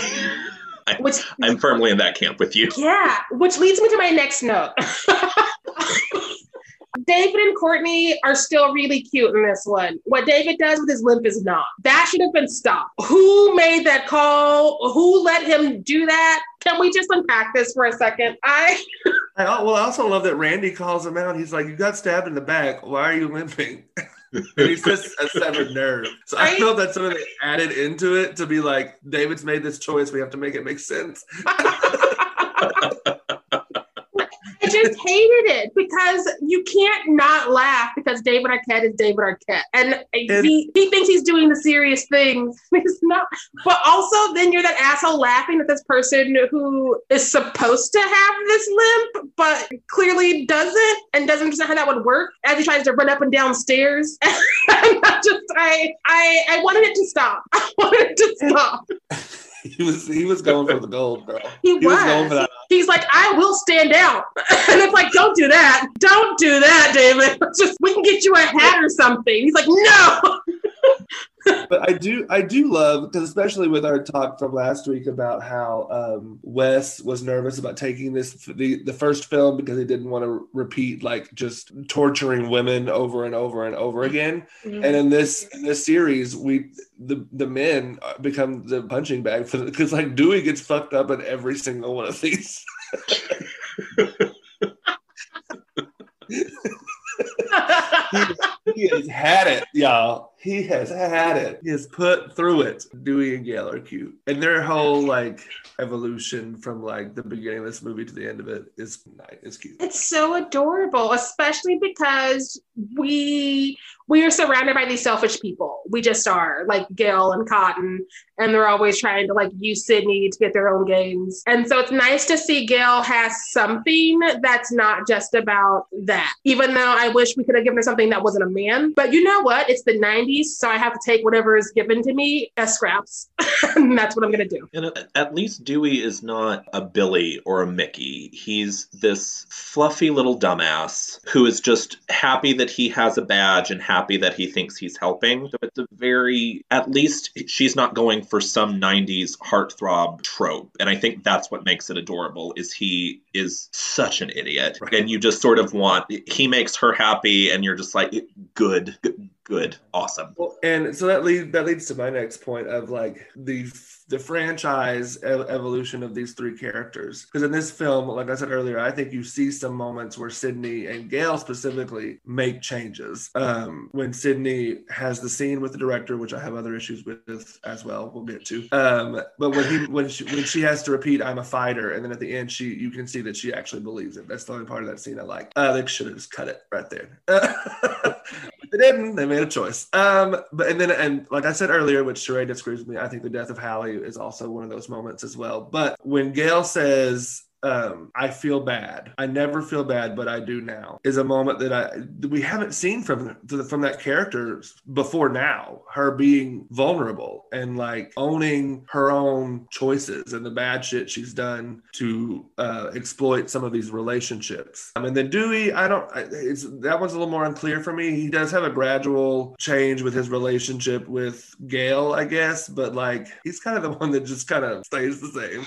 I, which I'm firmly in that camp with you. Yeah, which leads me to my next note. *laughs* David and Courteney are still really cute in this one. What David does with his limp is not. That should have been stopped. Who made that call? Who let him do that? Can we just unpack this for a second? I. *laughs* I well, I also love that Randy calls him out. He's like, "You got stabbed in the back. Why are you limping?" and he says a severed nerve. So I, I know that's something they added into it to be like, David's made this choice. We have to make it make sense. *laughs* *laughs* just hated it because you can't not laugh because David Arquette is David Arquette. And, and he, he thinks he's doing the serious things. *laughs* He's not. But also, then you're that asshole laughing at this person who is supposed to have this limp, but clearly doesn't and doesn't understand how that would work as he tries to run up and down stairs. *laughs* I just, I, I, I wanted it to stop. *laughs* I wanted it to stop. *laughs* he was he was going for the gold, bro. He, he was. was going for that. He's like, I will stand out. *laughs* and it's like, don't do that. Don't do that, David. *laughs* just we can get you a hat or something. He's like, no. But I do I do love because especially with our talk from last week about how um, Wes was nervous about taking this the the first film because he didn't want to repeat like just torturing women over and over and over again. Mm-hmm. And in this in this series, we the the men become the punching bag for because like Dewey gets fucked up in every single one of these. *laughs* he, he has had it, y'all. He has had it. He has put through it. Dewey and Gale are cute. And their whole like evolution from like the beginning of this movie to the end of it is nice. It's cute. It's so adorable, especially because we we are surrounded by these selfish people. We just are, like Gale and Cotton, and they're always trying to like use Sidney to get their own gains. And so it's nice to see Gale has something that's not just about that. Even though I wish we could have given her something that wasn't a man. But you know what? It's the 90s so I have to take whatever is given to me as scraps. *laughs* and that's what I'm going to do. And uh, at least Dewey is not a Billy or a Mickey. He's this fluffy little dumbass who is just happy that he has a badge and happy that he thinks he's helping. So it's a very, at least she's not going for some 90s heartthrob trope. And I think that's what makes it adorable is he is such an idiot. Right. And you just sort of want, he makes her happy and you're just like, good, good, awesome. Well, and so that leads that leads to my next point of like the the franchise evolution of these three characters. Because in this film, like I said earlier, I think you see some moments where Sidney and gale specifically make changes. Um, when Sidney has the scene with the director, which I have other issues with as well, we'll get to. Um, but when he when she when she has to repeat "I'm a fighter," and then at the end she you can see that she actually believes it. That's the only part of that scene I like. Uh, they should have just cut it right there. *laughs* they didn't. They made a choice. Um, but and then and like I said earlier, which Sharai disagrees with me, I think the death of Hallie is also one of those moments as well. But when Gale says, um, I feel bad. I never feel bad, but I do now. Is a moment that I we haven't seen from from that character before now. Her being vulnerable and like owning her own choices and the bad shit she's done to uh, exploit some of these relationships. And then Dewey, I don't. It's that one's a little more unclear for me. He does have a gradual change with his relationship with Gale, I guess, but like he's kind of the *laughs* one that just kind of stays the same.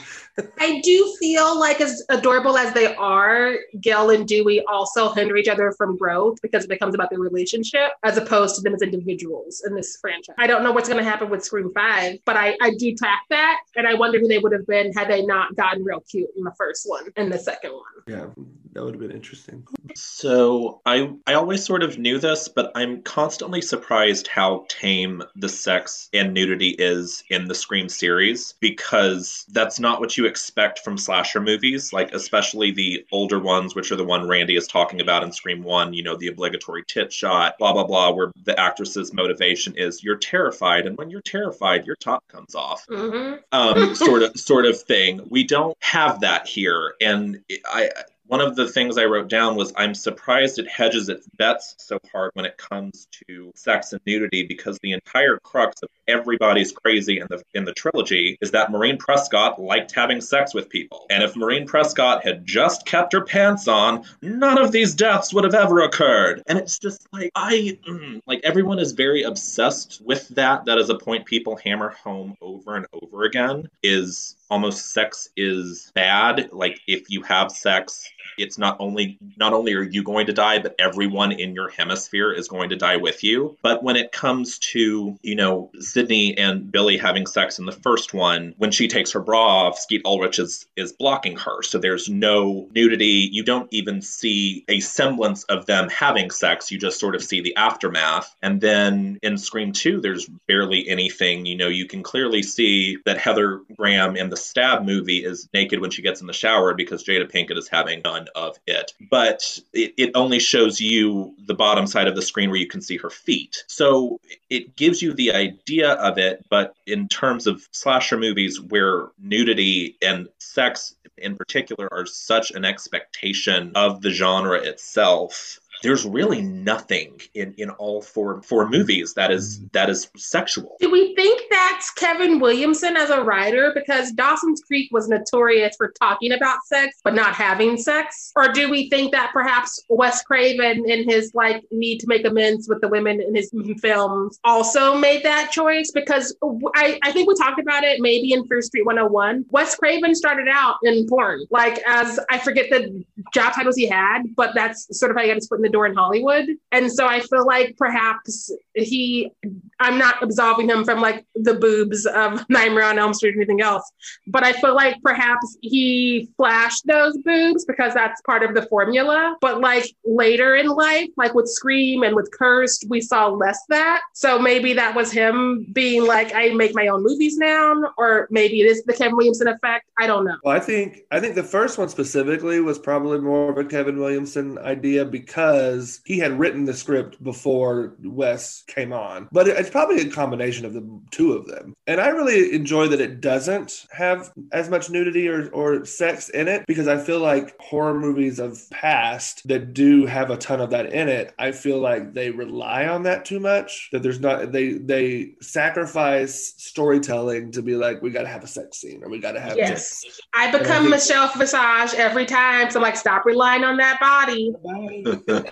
I do feel like as adorable as they are, Gale and Dewey also hinder each other from growth because it becomes about their relationship as opposed to them as individuals in this franchise. I don't know what's going to happen with Scream 5, but I, I do track that. And I wonder who they would have been had they not gotten real cute in the first one and the second one. Yeah, that would have been interesting. So I, I always sort of knew this, but I'm constantly surprised how tame the sex and nudity is in the Scream series because that's not what you expect from slasher movies movies, like especially the older ones, which are the one Randy is talking about in Scream One. You know, the obligatory tit shot, blah blah blah, where the actress's motivation is you're terrified, and when you're terrified, your top comes off, mm-hmm. um, *laughs* sort of sort of thing. We don't have that here, and I one of the things I wrote down was I'm surprised it hedges its bets so hard when it comes to sex and nudity because the entire crux of everybody's crazy in the in the trilogy is that Maureen Prescott liked having sex with people. And if Maureen Prescott had just kept her pants on, none of these deaths would have ever occurred. And it's just like I mm, like everyone is very obsessed with that. That is a point people hammer home over and over again is almost sex is bad. Like if you have sex, it's not only not only are you going to die but everyone in your hemisphere is going to die with you. But when it comes to you know sydney and billy having sex in the first one when she takes her bra off skeet ulrich is is blocking her. So there's no nudity. You don't even see a semblance of them having sex. You just sort of see the aftermath. And then in scream 2 there's barely anything. You know you can clearly see that heather graham in the stab movie is naked when she gets in the shower because jada pinkett is having none of it. But it, it only shows you the bottom side of the screen where you can see her feet. So it gives you the idea of it, but in terms of slasher movies where nudity and sex in particular are such an expectation of the genre itself there's really nothing in in all four four movies that is mm-hmm. that is sexual. Do we think that's Kevin Williamson as a writer because Dawson's Creek was notorious for talking about sex but not having sex, or do we think that perhaps Wes Craven in his like need to make amends with the women in his films also made that choice because I I think we talked about it maybe in Fierce Street 101. Wes Craven started out in porn like as I forget the job titles he had, but that's sort of how he got his foot in the door in Hollywood. And so I feel like perhaps he, I'm not absolving him from like the boobs of *laughs* Nightmare on Elm Street or anything else, but I feel like perhaps he flashed those boobs because that's part of the formula. But like later in life, like with Scream and with Cursed, we saw less that. So maybe that was him being like, I make my own movies now, or maybe it is the Kevin Williamson effect. I don't know. Well, I think I think the first one specifically was probably more of a Kevin Williamson idea because because he had written the script before Wes came on. But it's probably a combination of the two of them. And I really enjoy that it doesn't have as much nudity or, or sex in it because I feel like horror movies of past that do have a ton of that in it, I feel like they rely on that too much. That there's not they they sacrifice storytelling to be like, we gotta have a sex scene or we gotta have Yes. Sex. I become I think, Michelle Visage every time. So I'm like stop relying on that body. *laughs*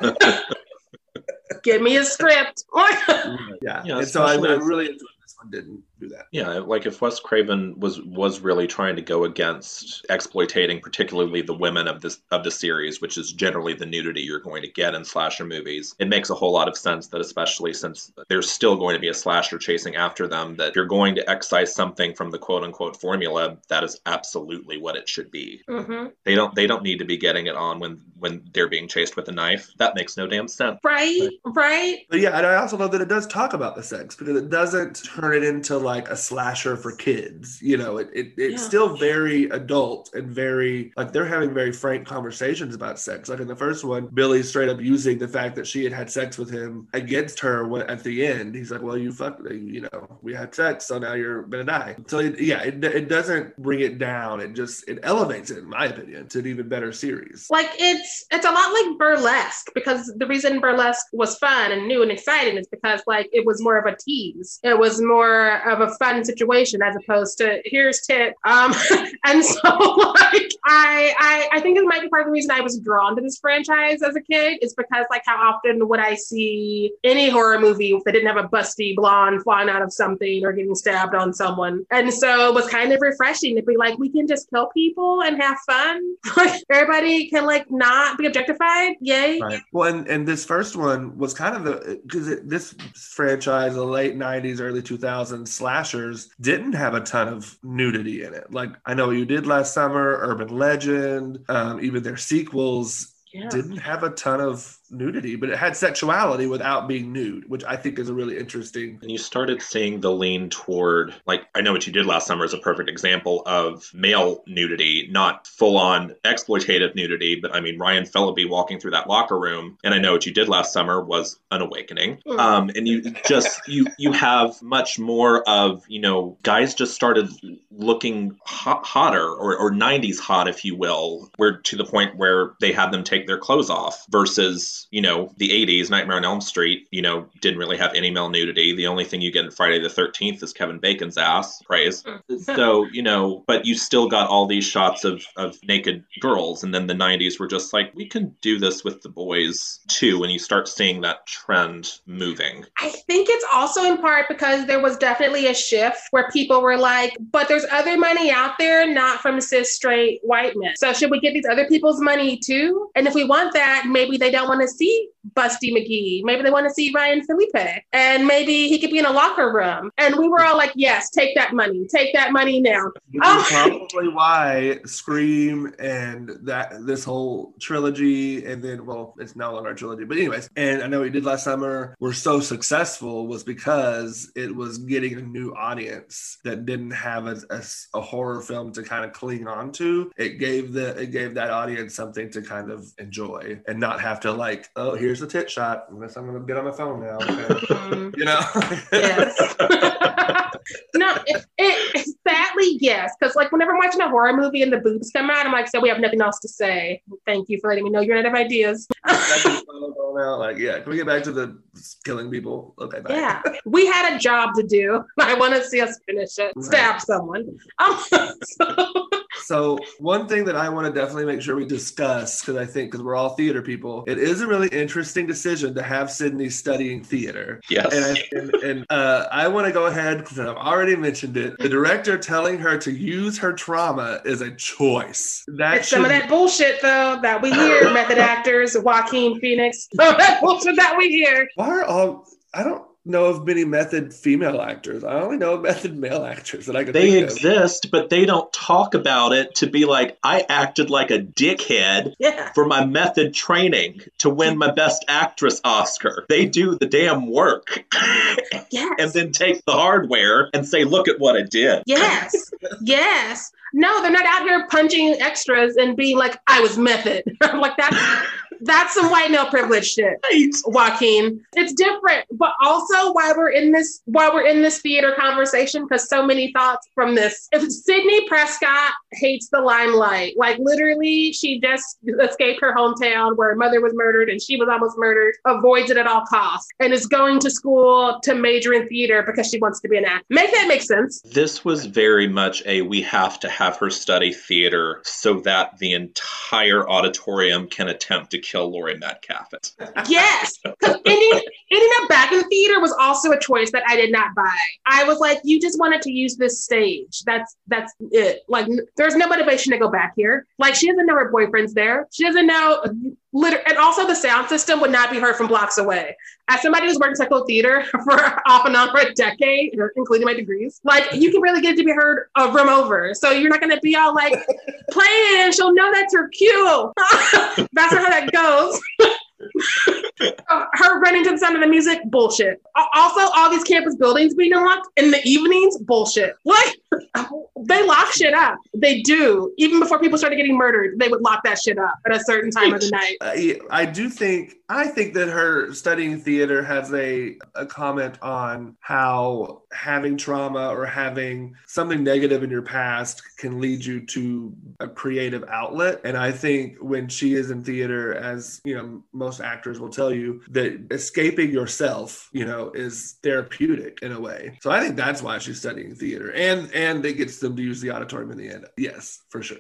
Give me a script. *laughs* yeah. yeah and so I, I really enjoyed this one. Didn't do that. Yeah, like if Wes Craven was was really trying to go against exploiting particularly the women of this of the series, which is generally the nudity you're going to get in slasher movies, it makes a whole lot of sense that especially since there's still going to be a slasher chasing after them, that you're going to excise something from the quote unquote formula, that is absolutely what it should be. Mm-hmm. They don't they don't need to be getting it on when when they're being chased with a knife. That makes no damn sense. Right, right. But yeah, and I also love that it does talk about the sex because it doesn't turn it into like a slasher for kids. You know, it, it it's yeah. still very adult and very like they're having very frank conversations about sex. Like in the first one, Billy's straight up using the fact that she had had sex with him against her when, at the end. He's like, "Well, you fuck, you know, we had sex, so now you're gonna die." So it, yeah, it, it doesn't bring it down. It just it elevates it, in my opinion, to an even better series. Like it's it's a lot like burlesque because the reason burlesque was fun and new and exciting is because like it was more of a tease. It was more of a fun situation as opposed to here's tit. Um, *laughs* and so like I, I I think it might be part of the reason I was drawn to this franchise as a kid is because like how often would I see any horror movie they didn't have a busty blonde flying out of something or getting stabbed on someone. And so it was kind of refreshing to be like, we can just kill people and have fun. *laughs* Like everybody can like not be objectified. Yay. Right. Well, and, and this first one was kind of the because this franchise, the late 90s, early 2000s slashers didn't have a ton of nudity in it. Like I know you did last summer, Urban Legend, um, even their sequels yeah. didn't have a ton of nudity, but it had sexuality without being nude, which I think is a really interesting. And you started seeing the lean toward, like, I know what you did last summer is a perfect example of male nudity, not full on exploitative nudity, but I mean, Ryan Phillippe walking through that locker room, and I know what you did last summer was an awakening. Um, and you just, you, you have much more of, you know, guys just started looking hot, hotter or, or 90s hot, if you will, where to the point where they had them take their clothes off versus because, you know, the 80s, Nightmare on Elm Street, you know, didn't really have any male nudity. The only thing you get in Friday the 13th is Kevin Bacon's ass, praise. Hmm. *laughs* so, you know, but you still got all these shots of, of naked girls. And then the 90s were just like, we can do this with the boys too. And you start seeing that trend moving. I think it's also in part because there was definitely a shift where people were like, but there's other money out there, not from cis straight white men. So should we get these other people's money too? And if we want that, maybe they don't want to see Busty McGee. Maybe they want to see Ryan Phillippe. And maybe he could be in a locker room. And we were all like, yes, take that money. Take that money now. Oh. Probably why Scream and that this whole trilogy, and then well, it's no longer a trilogy, but anyways, and I know we did last summer were so successful was because it was getting a new audience that didn't have a, a, a horror film to kind of cling on to. It gave the it gave that audience something to kind of enjoy and not have to like, oh, here's a tit shot. Unless I'm gonna get on my phone now. Okay. *laughs* you know? yes. *laughs* no, it, it, sadly, yes. Because like whenever I'm watching a horror movie and the boobs come out, I'm like, so we have nothing else to say. Thank you for letting me know you're out of ideas. *laughs* like, yeah, can we get back to the killing people? Okay, bye. Yeah, we had a job to do. I want to see us finish it. Right. Stab someone. Um, so. So one thing that I want to definitely make sure we discuss, because I think because we're all theater people, it is a really interesting decision to have Sidney studying theater. Yes, and I, and, and uh, I want to go ahead because I've already mentioned it. The director telling her to use her trauma is a choice. That it's should... some of that bullshit though that we hear. method actors, Joaquin Phoenix, *laughs* that bullshit that we hear. Why are all? I don't know of many method female actors. I only know of method male actors that I can. They exist, of. but they don't talk about it to be like I acted like a dickhead yeah. for my method training to win my best actress Oscar. They do the damn work. *laughs* yes. and then take the hardware and say, "Look at what I did." Yes. yes. No, they're not out here punching extras and being like, "I was method." *laughs* I'm like that's that's some white male privilege shit, right. Joaquin. It's different, but also why we're in this while we're in this theater conversation, because so many thoughts from this. If Sidney Prescott hates the limelight, like literally, she just escaped her hometown where her mother was murdered and she was almost murdered, avoids it at all costs, and is going to school to major in theater because she wants to be an actor. Make that make sense. This was very much a we have to have her study theater so that the entire auditorium can attempt to kill Laurie Metcalf. *laughs* yes, ending, ending up back in the theater was also a choice that I did not buy. I was like, you just wanted to use this stage. That's that's it. Like, there's no motivation to go back here. Like, she doesn't know her boyfriend's there. She doesn't know. Liter- and also, the sound system would not be heard from blocks away. As somebody who's worked in technical theater *laughs* for off and on for a decade, including my degrees, like you can really get it to be heard a room over. So you're not going to be all like, *laughs* play it and she'll know that's her cue. *laughs* that's not how that goes. Uh, her running to the sound of the music, bullshit. Also, all these campus buildings being unlocked in the evenings, bullshit. Like *laughs* they lock shit up. They do. Even before people started getting murdered, they would lock that shit up at a certain time of the *laughs* night. I, I do think I think that her studying theater has a, a comment on how having trauma or having something negative in your past can lead you to a creative outlet. And I think when she is in theater, as you know, most actors will tell you that escaping yourself, you know, is therapeutic in a way. So I think that's why she's studying theater, and and it gets them to use the auditorium in the end. Yes, for sure.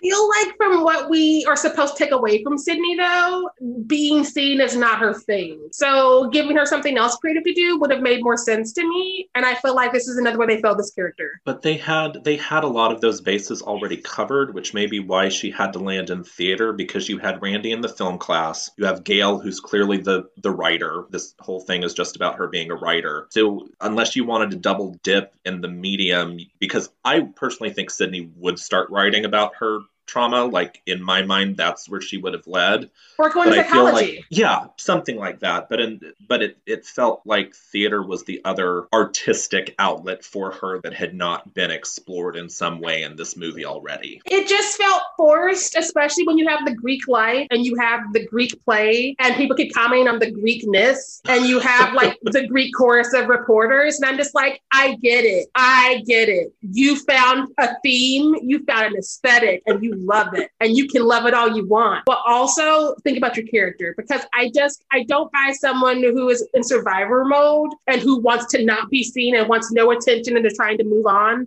Feel like from what we are supposed to take away from Sidney, though, being seen is not her thing. So giving her something else creative to do would have made more sense to me. And I feel like this is another way they failed this character. But they had they had a lot of those bases already covered, which may be why she had to land in theater because you had Randy in the film class, you have Gale, who's clearly the the writer. This whole thing is just about her being a writer. So unless you wanted to double dip in the medium, because I personally think Sidney would start writing about her trauma. Like in my mind, that's where she would have led. Or going but to psychology. Like, yeah, something like that. But in but it it felt like theater was the other artistic outlet for her that had not been explored in some way in this movie already. It just felt forced, especially when you have the Greek life and you have the Greek play and people keep commenting on the Greekness and you have like *laughs* the Greek chorus of reporters. And I'm just like, I get it. I get it. You found a theme, you found an aesthetic, and you love it and you can love it all you want. But also think about your character because I just, I don't buy someone who is in survivor mode and who wants to not be seen and wants no attention and is trying to move on,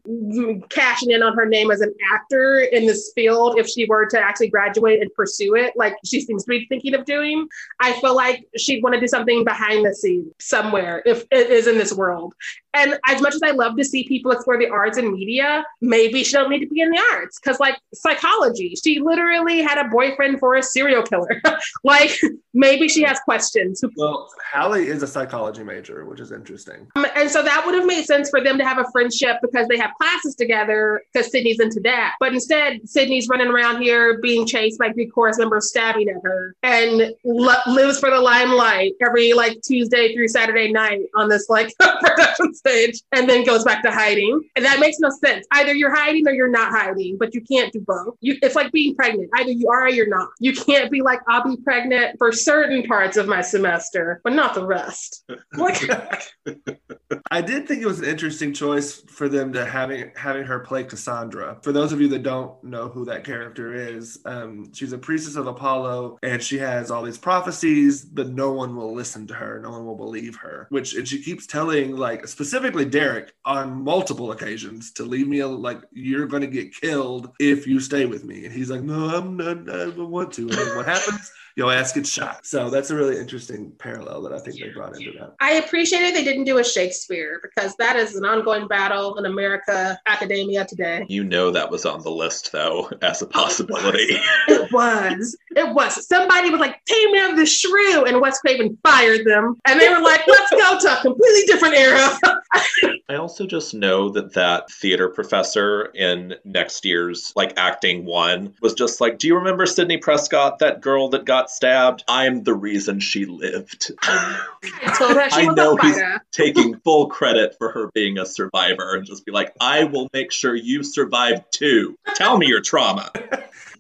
cashing in on her name as an actor in this field if she were to actually graduate and pursue it, like she seems to be thinking of doing. I feel like she'd want to do something behind the scenes somewhere if it is in this world. And as much as I love to see people explore the arts and media, maybe she don't need to be in the arts because, like, psychology, she literally had a boyfriend for a serial killer. *laughs* like, maybe she has questions. Well, Hallie is a psychology major, which is interesting. Um, and so that would have made sense for them to have a friendship because they have classes together because Sidney's into that. But instead, Sidney's running around here being chased by Greek chorus members stabbing at her and lo- lives for the limelight every like Tuesday through Saturday night on this like *laughs* production stage and then goes back to hiding. And that makes no sense. Either you're hiding or you're not hiding, but you can't do both. You, it's like being pregnant. Either you are or you're not. You can't be like, I'll be pregnant for certain parts of my semester, but not the rest. Like, *laughs* *laughs* *laughs* I did think it was an interesting choice for them to having having her play Cassandra. For those of you that don't know who that character is, um, she's a priestess of Apollo, and she has all these prophecies, but no one will listen to her. No one will believe her. Which and she keeps telling, like specifically Derek, on multiple occasions to leave me. Like you're going to get killed if you stay with me, and he's like, No, I'm not. I don't want to. And what happens? Your ass gets shot. So that's a really interesting parallel that I think they brought into that. I appreciated they didn't do a Shakespeare because that is an ongoing battle in America academia today. You know that was on the list though as a possibility. It was. It was. Somebody was like, "Take me out of the shrew," and Wes Craven fired them, and they were like, "Let's go to a completely different era." *laughs* I also just know that that theater professor in next year's like acting one was just like, "Do you remember Sidney Prescott, that girl that got stabbed? I'm the reason she lived." *laughs* I told her she I was know he's taking full credit for her being a survivor and just be like, "I will make sure you survive too. Tell me your trauma."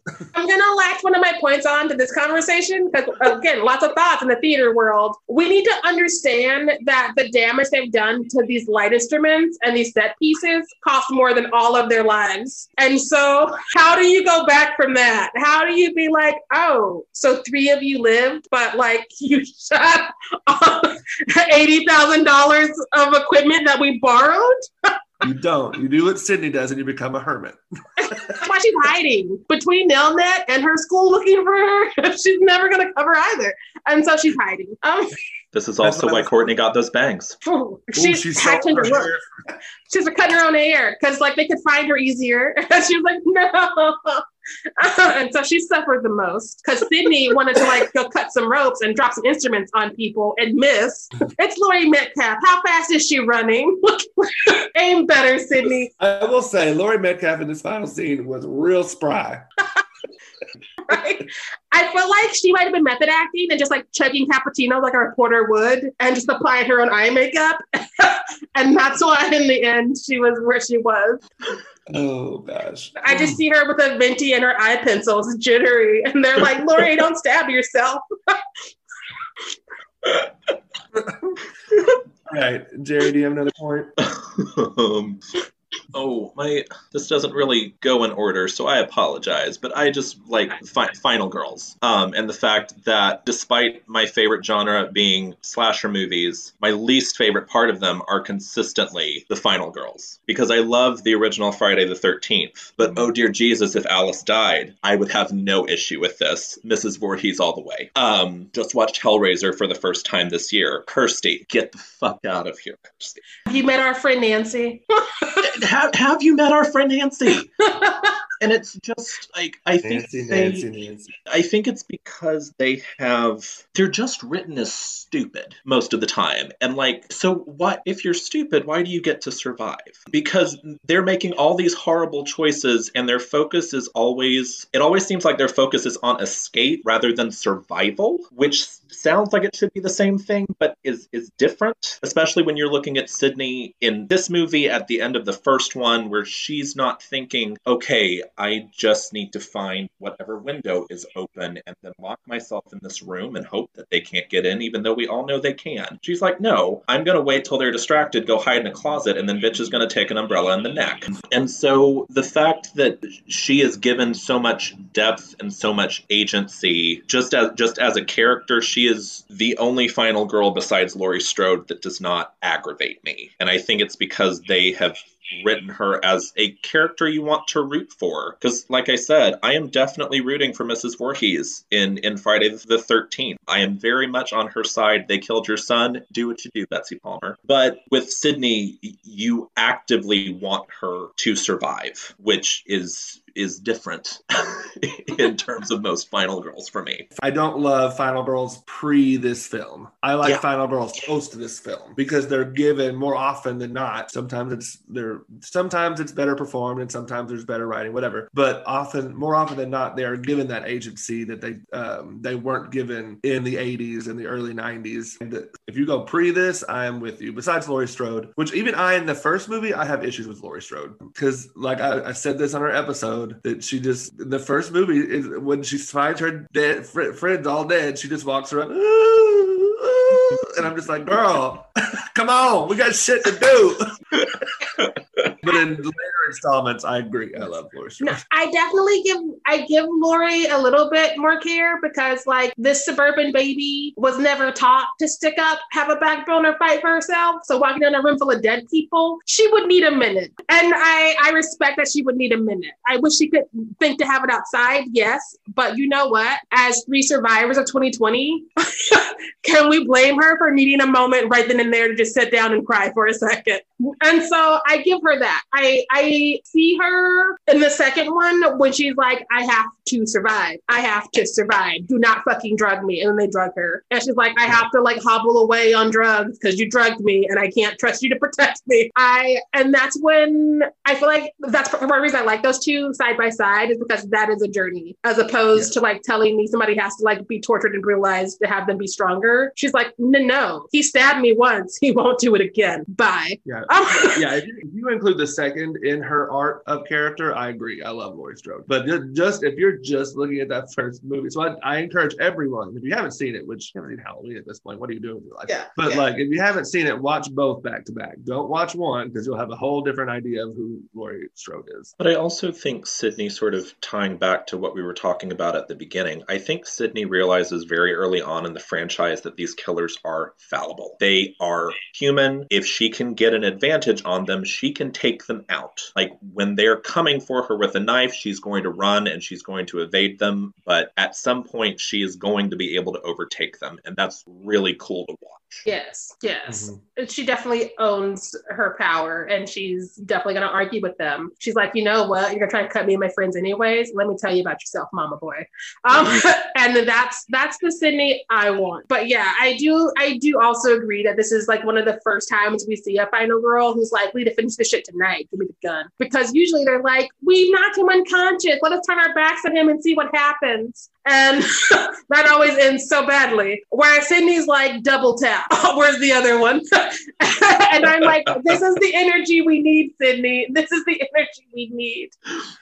I'm gonna latch one of my points on to this conversation because again, lots of thoughts in the theater world. We need to understand that the damage they've done to these light instruments and these set pieces cost more than all of their lives. And so, how do you go back from that? How do you be like, oh, so three of you lived, but like *laughs* you shot eighty thousand dollars of equipment that we borrowed? *laughs* You don't. You do what Sidney does, and you become a hermit. That's *laughs* why she's hiding between Nelnet and her school looking for her. *laughs* she's never going to cover either. And so she's hiding. Um, This is also why was- Courteney got those bangs. *laughs* she's, Ooh, she's so catching her look. hair. She's cutting her own hair because like they could find her easier. And she was like, no. *laughs* and so she suffered the most because Sidney wanted to like go cut some ropes and drop some instruments on people and miss. It's Laurie Metcalf. How fast is she running? *laughs* Aim better, Sidney. I will say, Laurie Metcalf in this final scene was real spry. *laughs* right? I feel like she might have been method acting and just like chugging cappuccino like a reporter would and just applying her own eye makeup. and that's why in the end she was where she was. Oh gosh. I just see her with a venti and her eye pencils jittery. And they're like, Laurie, *laughs* don't stab yourself. Right, Jerry, do you have another point? *laughs* um, oh my this doesn't really go in order so i apologize but i just like fi- final girls. Um, and the fact that despite my favorite genre being slasher movies my least favorite part of them are consistently the final girls. Because i love the original friday the 13th but oh dear jesus if alice died i would have no issue with this. Mrs Voorhees all the way. Um, just watched hellraiser for the first time this year. Kirsty get the fuck out of here kirsty. You met our friend Nancy. *laughs* have, have you met our friend Nancy? *laughs* And it's just like I think Nancy, they, Nancy, Nancy. I think it's because they have they're just written as stupid most of the time. And like so what if you're stupid, why do you get to survive? Because they're making all these horrible choices and their focus is always it always seems like their focus is on escape rather than survival, which sounds like it should be the same thing, but is is different. Especially when you're looking at Sidney in this movie at the end of the first one, where she's not thinking, "Okay, I just need to find whatever window is open and then lock myself in this room and hope that they can't get in, even though we all know they can." She's like, "No, I'm gonna wait till they're distracted, go hide in a closet, and then bitch is gonna take an umbrella in the neck." And so the fact that she is given so much depth and so much agency, just as just as a character, she is the only final girl besides Laurie Strode that does not aggravate me. And I think it's because they have written her as a character you want to root for. Because, like I said, I am definitely rooting for Mrs. Voorhees in, in Friday the 13th. I am very much on her side. They killed your son. Do what you do, Betsy Palmer. But with Sidney, you actively want her to survive, which is is different *laughs* in terms of most Final Girls for me. I don't love Final Girls pre this film. I like yeah. Final Girls post this film because they're given more often than not. Sometimes it's they're sometimes it's better performed and sometimes there's better writing, whatever. But often, more often than not, they are given that agency that they um, they weren't given in the 80s and the early 90s. And if you go pre this, I am with you. Besides Laurie Strode, which even I in the first movie I have issues with Laurie Strode because like I, I said this on our episode that she just the first movie is when she finds her dead fr- friends all dead, she just walks around. And I'm just like, girl, *laughs* come on, we got shit to do. *laughs* but in later installments, I agree. I love Laurie No, I definitely give I give Laurie a little bit more care because like this suburban baby was never taught to stick up, have a backbone, or fight for herself. So walking down a room full of dead people, she would need a minute. And I I respect that she would need a minute. I wish she could think to have it outside, yes. But you know what? As three survivors of 2020, *laughs* can we blame her for needing a moment right then and there to just sit down and cry for a second? And so I give her that. I I see her in the second one when she's like, I have to survive. I have to survive. Do not fucking drug me. And then they drug her. And she's like, I have to like hobble away on drugs because you drugged me and I can't trust you to *laughs* protect me. I and that's when I feel like that's part of the reason I like those two side by side is because that is a journey as opposed yeah. to like telling me somebody has to like be tortured and brutalized to have them be stronger. She's like, no, no, he stabbed me once. He won't do it again. Bye. Yeah. *laughs* yeah. If you, if you include the second in her art of character, I agree. I love Laurie Strode. But just if you're just looking at that first movie, so I, I encourage everyone, if you haven't seen it, which you haven't seen Halloween at this point, what are you doing with your life? Yeah. But yeah. like, if you haven't seen it, watch both back to back. Don't watch one because you'll have a whole different idea of who Laurie Strode is. But I also think Sidney, sort of tying back to what we were talking about at the beginning, I think Sidney realizes very early on in the franchise that these killers are fallible. They are human. If she can get an advantage on them, she can take them out. Like when they're coming for her with a knife, she's going to run and she's going to evade them. But at some point, she is going to be able to overtake them. And that's really cool to watch. Yes, yes. Mm-hmm. She definitely owns her power and she's definitely going to argue with them. She's like, you know what? You're going to try and cut me and my friends anyways. Let me tell you about yourself, mama boy. Um, *laughs* and that's that's the Sidney I want. But yeah, I do I do also agree that this is like one of the first times we see a final girl who's likely to finish the shit tonight. Give me the gun. Because usually they're like, we knocked him unconscious. Let us turn our backs on him and see what happens. And *laughs* that always ends so badly. Whereas Sidney's like double tap. *laughs* Oh, where's the other one? *laughs* and I'm like, this is the energy we need, Sidney. This is the energy we need.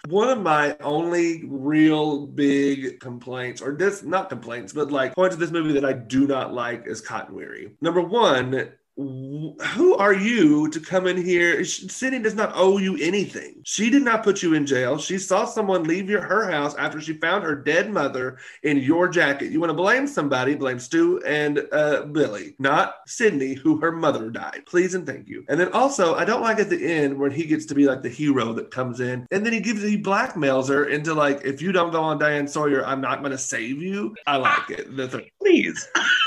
One of my only real big complaints, or this not complaints, but like points of this movie that I do not like is Cotton Weary. Number one, who are you to come in here? Sidney does not owe you anything. She did not put you in jail. She saw someone leave your, her house after she found her dead mother in your jacket. You want to blame somebody, blame Stu and uh, Billy, not Sidney, who her mother died. Please and thank you. And then also, I don't like at the end when he gets to be like the hero that comes in and then he gives, he blackmails her into like, if you don't go on Diane Sawyer, I'm not going to save you. I like it. The th- Please. *laughs*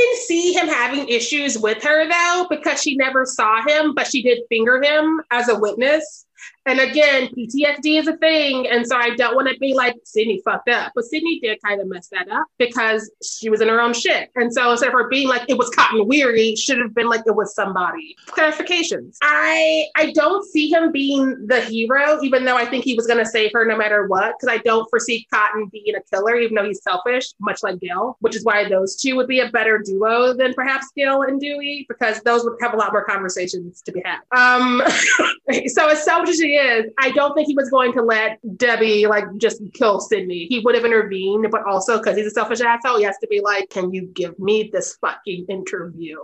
can see him having issues with her though, because she never saw him, but she did finger him as a witness. And again, PTSD is a thing. And so I don't want to be like, Sidney fucked up. But Sidney did kind of mess that up because she was in her own shit. And so instead of her being like, it was Cotton Weary, should have been like, it was somebody. Clarifications. I I don't see him being the hero, even though I think he was going to save her no matter what, because I don't foresee Cotton being a killer, even though he's selfish, much like Gale, which is why those two would be a better duo than perhaps Gale and Dewey, because those would have a lot more conversations to be had. Um, *laughs* so as selfish he is, I don't think he was going to let Debbie like just kill Sidney. He would have intervened, but also because he's a selfish asshole, he has to be like, "Can you give me this fucking interview?"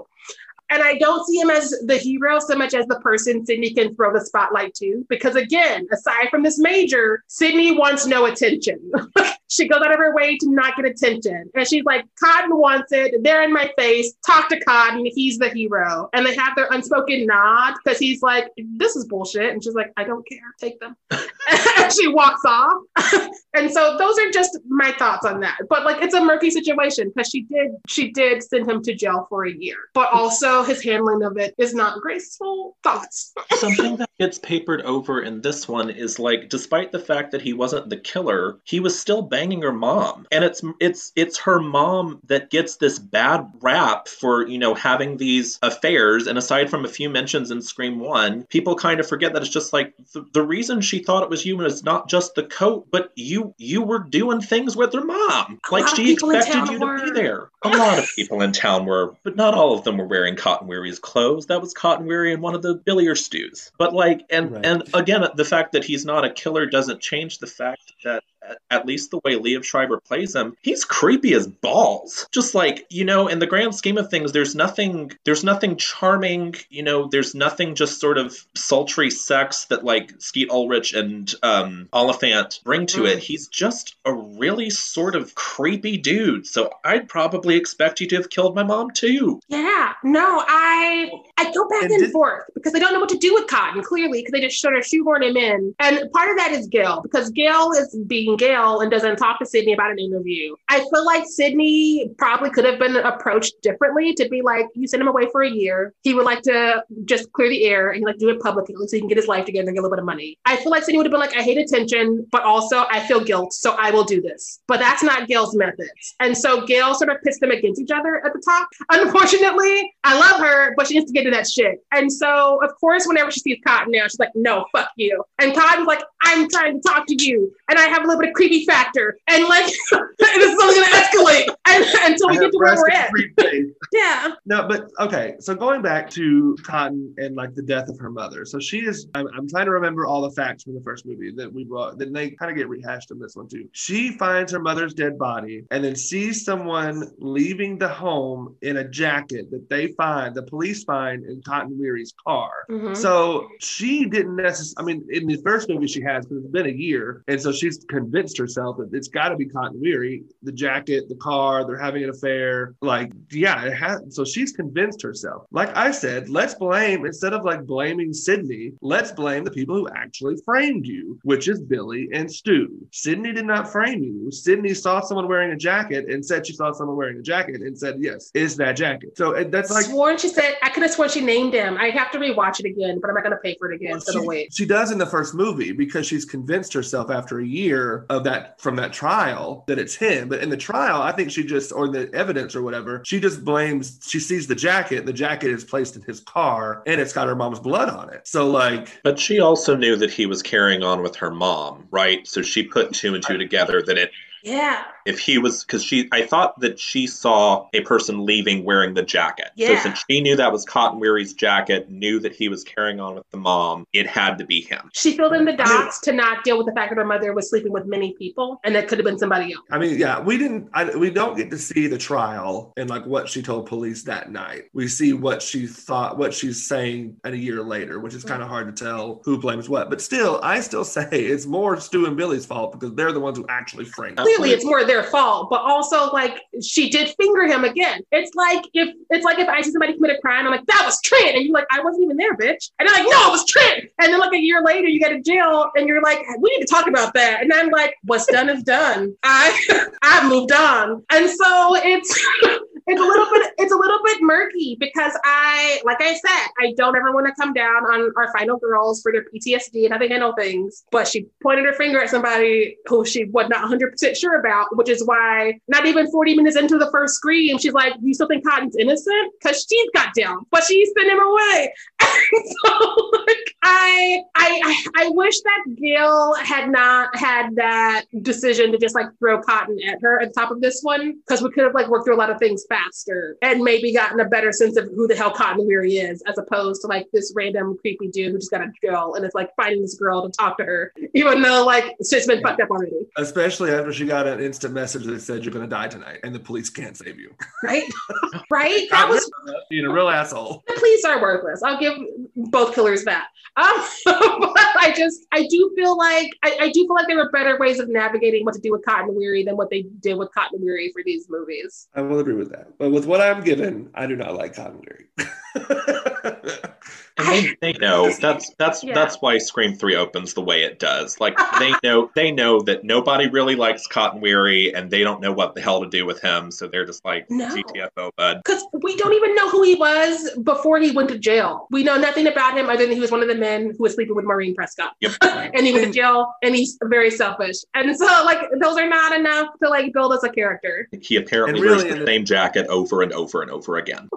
And I don't see him as the hero so much as the person Sidney can throw the spotlight to. Because again, aside from this major, Sidney wants no attention. *laughs* she goes out of her way to not get attention. And she's like, Cotton wants it. They're in my face. Talk to Cotton. He's the hero. And they have their unspoken nod because he's like, this is bullshit. And she's like, I don't care. Take them. *laughs* and she walks off. *laughs* and so those are just my thoughts on that. But like, it's a murky situation because she did, she did send him to jail for a year. But also his handling of it is not graceful. Thoughts. *laughs* Something that gets papered over in this one is like, despite the fact that he wasn't the killer, he was still banging her mom. And it's it's it's her mom that gets this bad rap for you know having these affairs. And aside from a few mentions in scream one people kind of forget that it's just like the, the reason she thought it was you is not just the coat but you you were doing things with her mom. A like she expected town you to be there. A lot of people in town were but not all of them were wearing cotton weary's clothes. That was cotton weary in one of the billiard stews. But like and Right. and again the fact that he's not a killer doesn't change the fact that at- at least the way Liev Schreiber plays him, he's creepy as balls. Just like, you know, in the grand scheme of things, there's nothing there's nothing charming, you know, there's nothing just sort of sultry sex that like Skeet Ulrich and um Olyphant bring to it. Mm. He's just a really sort of creepy dude. So I'd probably expect you to have killed my mom too. Yeah, no, I I go back And and did- forth because I don't know what to do with Cotton. Clearly, because they just sort of shoehorn him in, and part of that is Gale because Gale is being Gale and doesn't talk to Sidney about an interview. I feel like Sidney probably could have been approached differently to be like, you send him away for a year. He would like to just clear the air and like do it publicly so he can get his life together and get a little bit of money. I feel like Sidney would have been like, I hate attention, but also I feel guilt, so I will do this. But that's not Gale's methods, and so Gale sort of pissed them against each other at the top. *laughs* Unfortunately, I love her, but she needs to get to that shit. And so, of course, whenever she sees Cotton now, she's like, no, fuck you. And Cotton's like, I'm trying to talk to you. And I have a little bit of creepy factor. And like, *laughs* this is only going to escalate and, until we I get to where we're at. *laughs* Yeah. No, but okay. So going back to Cotton and like the death of her mother. So she is. I'm, I'm trying to remember all the facts from the first movie that we brought. Then they kind of get rehashed in this one too. She finds her mother's dead body and then sees someone leaving the home in a jacket that they find. The police find in Cotton Weary's car. Mhm. So she didn't necessarily. I mean, in the first movie she has, because it's been a year, and so she's convinced herself that it's got to be Cotton Weary. The jacket, the car, they're having an affair. Like, yeah, it has. So she's convinced herself. Like I said, let's blame instead of like blaming Sidney. Let's blame the people who actually framed you, which is Billy and Stu. Sidney did not frame you. Sidney saw someone wearing a jacket and said she saw someone wearing a jacket and said yes, it's that jacket. So that's like sworn she said, I could have sworn she named him. I have to rewatch it again, but I'm not going to pay for it again. So she, wait. she does in the first movie because she's convinced herself after a year of that from that trial that it's him. But in the trial, I think she just or the evidence or whatever, she just blames. She sees the jacket. The jacket is placed in his car, and it's got her mom's blood on it. So like, But she also knew that he was carrying on with her mom, right? So she put two and two together that it Yeah. If he was because she I thought that she saw a person leaving wearing the jacket. Yeah. So since she knew that was Cotton Weary's jacket, knew that he was carrying on with the mom, it had to be him. She filled in the I mean- dots to not deal with the fact that her mother was sleeping with many people and that could have been somebody else. I mean, yeah, we didn't. I, we don't get to see the trial and like what she told police that night. We see what she thought, what she's saying, a year later, which is mm-hmm. kind of hard to tell who blames what. But still, I still say it's more Stu and Billy's fault because they're the ones who actually framed. it. Clearly it's more their fault, but also like she did finger him again. It's like if it's like if I see somebody commit a crime, I'm like, that was Trent. And you're like, I wasn't even there, bitch. And they're like, no, it was Trent. And then like a year later you get to jail and you're like, we need to talk about that. And I'm like, what's done is done. I *laughs* I've moved on. And so it's *laughs* it's a little bit it's a little bit murky because I, like I said, I don't ever want to come down on our final girls for their PTSD and how they handle things. But she pointed her finger at somebody who she was not 100% sure about, which is why not even 40 minutes into the first scream, she's like, You still think Cotton's innocent? Because she's got down, but she's sending him away. so, like, I, I, I wish that Gale had not had that decision to just like throw Cotton at her at the top of this one because we could have like worked through a lot of things faster and maybe gotten a better sense of who the hell Cotton Weary is as opposed to like this random creepy dude who just got a drill and is like finding this girl to talk to her, even though like shit's been fucked up already. Especially after she got an instant message that said you're gonna die tonight and the police can't save you. Right? *laughs* right? That was being a real asshole. The police are worthless. I'll give both killers that. Um, *laughs* but I just I do feel like I, I, do feel like there were better ways of navigating what to do with Cotton Weary than what they did with Cotton Weary for these movies. I will agree with that. But with what I'm given, I do not like Cotton Weary. *laughs* *laughs* And they, they know *laughs* that's that's yeah. that's why Scream Three opens the way it does. Like they *laughs* know they know that nobody really likes Cotton Weary, and they don't know what the hell to do with him. So they're just like no. GTFO, bud. Because we don't even know who he was before he went to jail. We know nothing about him other than he was one of the men who was sleeping with Maureen Prescott. Yep. and he was in jail, and he's very selfish. And so, like, those are not enough to like build as a character. He apparently really, wears the same jacket over and over and over again.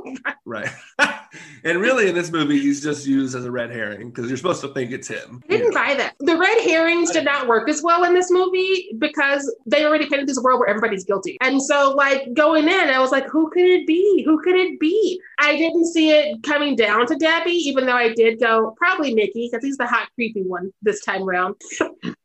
right. And really, in this movie, he's just used as a red herring because you're supposed to think it's him. I didn't buy that. The red herrings did not work as well in this movie because they already painted this world where everybody's guilty. And so, like, going in, I was like, who could it be? Who could it be? I didn't see it coming down to Debbie, even though I did go, probably Mickey, because he's the hot, creepy one this time around. *laughs*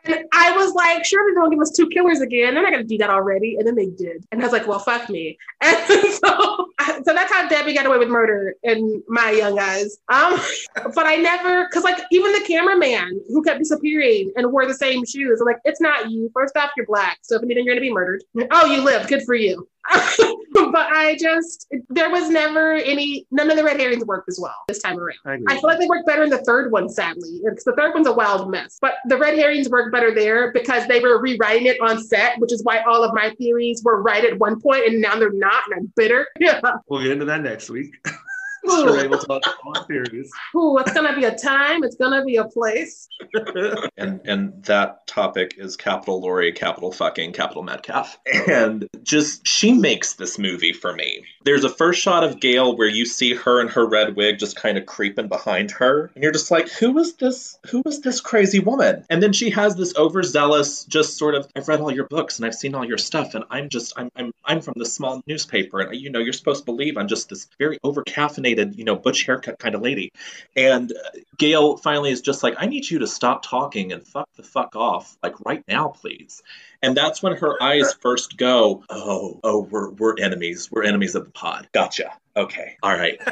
and I was like, sure, they're going to give us two killers again. They're not going to do that already. And then they did. And I was like, well, fuck me. *laughs* And so, *laughs* so that's how Debbie got away with murder in my young eyes. Um, *laughs* but I never, because like even the cameraman who kept disappearing and wore the same shoes, I'm like, it's not you. First off, you're black. So if anything, you're going to be murdered. Oh, you lived. Good for you. *laughs* but I just there was never any none of the red herrings worked as well this time around. I, I feel like they worked better in the third one, sadly, because the third one's a wild mess. But the red herrings worked better there because they were rewriting it on set, which is why all of my theories were right at one point and now they're not, and I'm bitter. Yeah. *laughs* We'll get into that next week. Ooh. able to talk theories. Ooh, it's gonna be a time. It's gonna be a place. *laughs* and and that topic is capital Laurie, capital fucking, capital Metcalf, *laughs* and just she makes this movie for me. There's a first shot of Gale where you see her in her red wig just kind of creeping behind her, and you're just like, who is this? Who is this crazy woman? And then she has this overzealous, just sort of, I've read all your books and I've seen all your stuff, and I'm just, I'm, I'm, I'm from the small newspaper, and you know, you're supposed to believe I'm just this very over caffeinated you know, butch haircut kind of lady. And uh, Gale finally is just like, I need you to stop talking and fuck the fuck off, like right now, please. And that's when her eyes first go, oh, oh, we're we're enemies. We're enemies of the pod. Gotcha. Okay. All right. *laughs*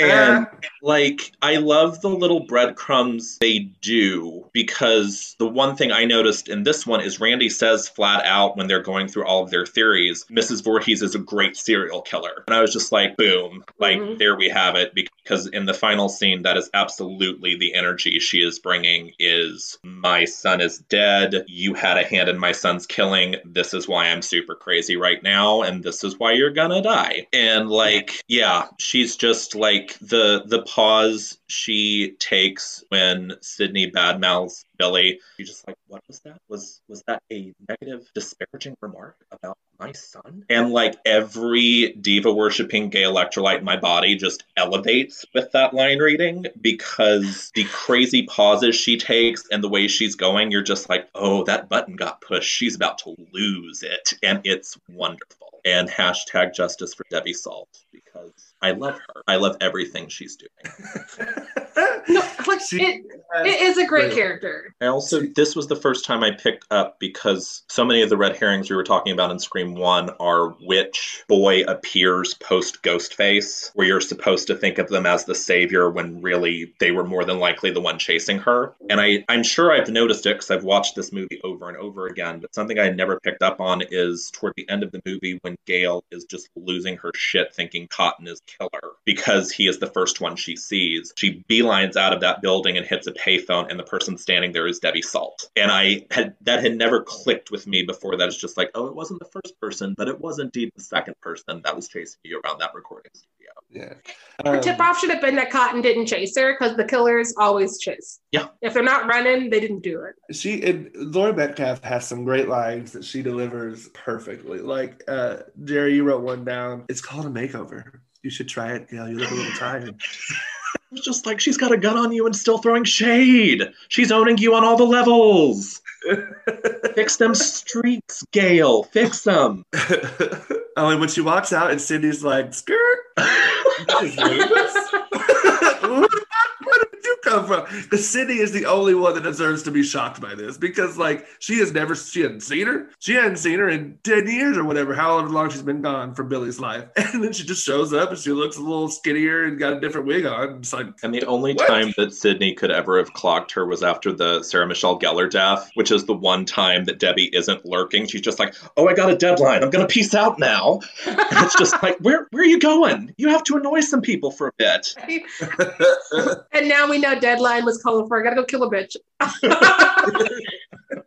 And like I love the little breadcrumbs they do because the one thing I noticed in this one is Randy says flat out when they're going through all of their theories, Mrs. Voorhees is a great serial killer. And I was just like, boom, like mm-hmm. there we have it because in the final scene that is absolutely the energy she is bringing is my son is dead, you had a hand in my son's killing, this is why I'm super crazy right now and this is why you're gonna die. And like yeah, she's just like the the pause she takes when Sidney badmouths Billy. She's just like, what was that? Was was that a negative, disparaging remark about my son? And like every diva worshipping gay electrolyte in my body just elevates with that line reading because the crazy pauses she takes and the way she's going, you're just like, oh, that button got pushed. She's about to lose it. And it's wonderful. And hashtag justice for Debbie Salt because I love her. I love everything she's doing. *laughs* no, *laughs* like she, it, it is a great character. I also this was the first time I picked up because so many of the red herrings we were talking about in Scream One are which boy appears post Ghostface, where you're supposed to think of them as the savior when really they were more than likely the one chasing her. And I I'm sure I've noticed it because I've watched this movie over and over again. But something I had never picked up on is toward the end of the movie when Gale is just losing her shit, thinking Cotton is killer because he is the first one she sees. She beelines out of that building and hits a payphone, and the person standing there is Debbie Salt. And I had that had never clicked with me before. That it's just like, oh, it wasn't the first person, but it was indeed the second person that was chasing you around that recording studio. Yeah. Her Um, tip off should have been that Cotton didn't chase her because the killers always chase. Yeah. If they're not running, they didn't do it. She and Laura Metcalf has some great lines that she delivers perfectly. Like uh Jerry, you wrote one down. It's called a makeover. You should try it, Gale. You look a little tired. *laughs* It's just like she's got a gun on you and still throwing shade. She's owning you on all the levels. *laughs* Fix them streaks, Gale. Fix them. *laughs* Oh, and when she walks out and Sidney's like, skirt. What is this? Where did you come from? Because Sidney is the only one that deserves to be shocked by this because, like, she has never, she hadn't seen her. She hadn't seen her in 10 years or whatever, however long she's been gone from Billy's life. *laughs* And then she just shows up and she looks a little skinnier and got a different wig on. It's like, And the only What? time that Sidney could ever have clocked her was after the Sarah Michelle Gellar death, which is the one time that Debbie isn't lurking. She's just like, "Oh, I got a deadline. I'm gonna peace out now." And *laughs* it's just like, "Where, where are you going? You have to annoy some people for a bit." *laughs* and now we know deadline was calling for I gotta go kill a bitch. *laughs*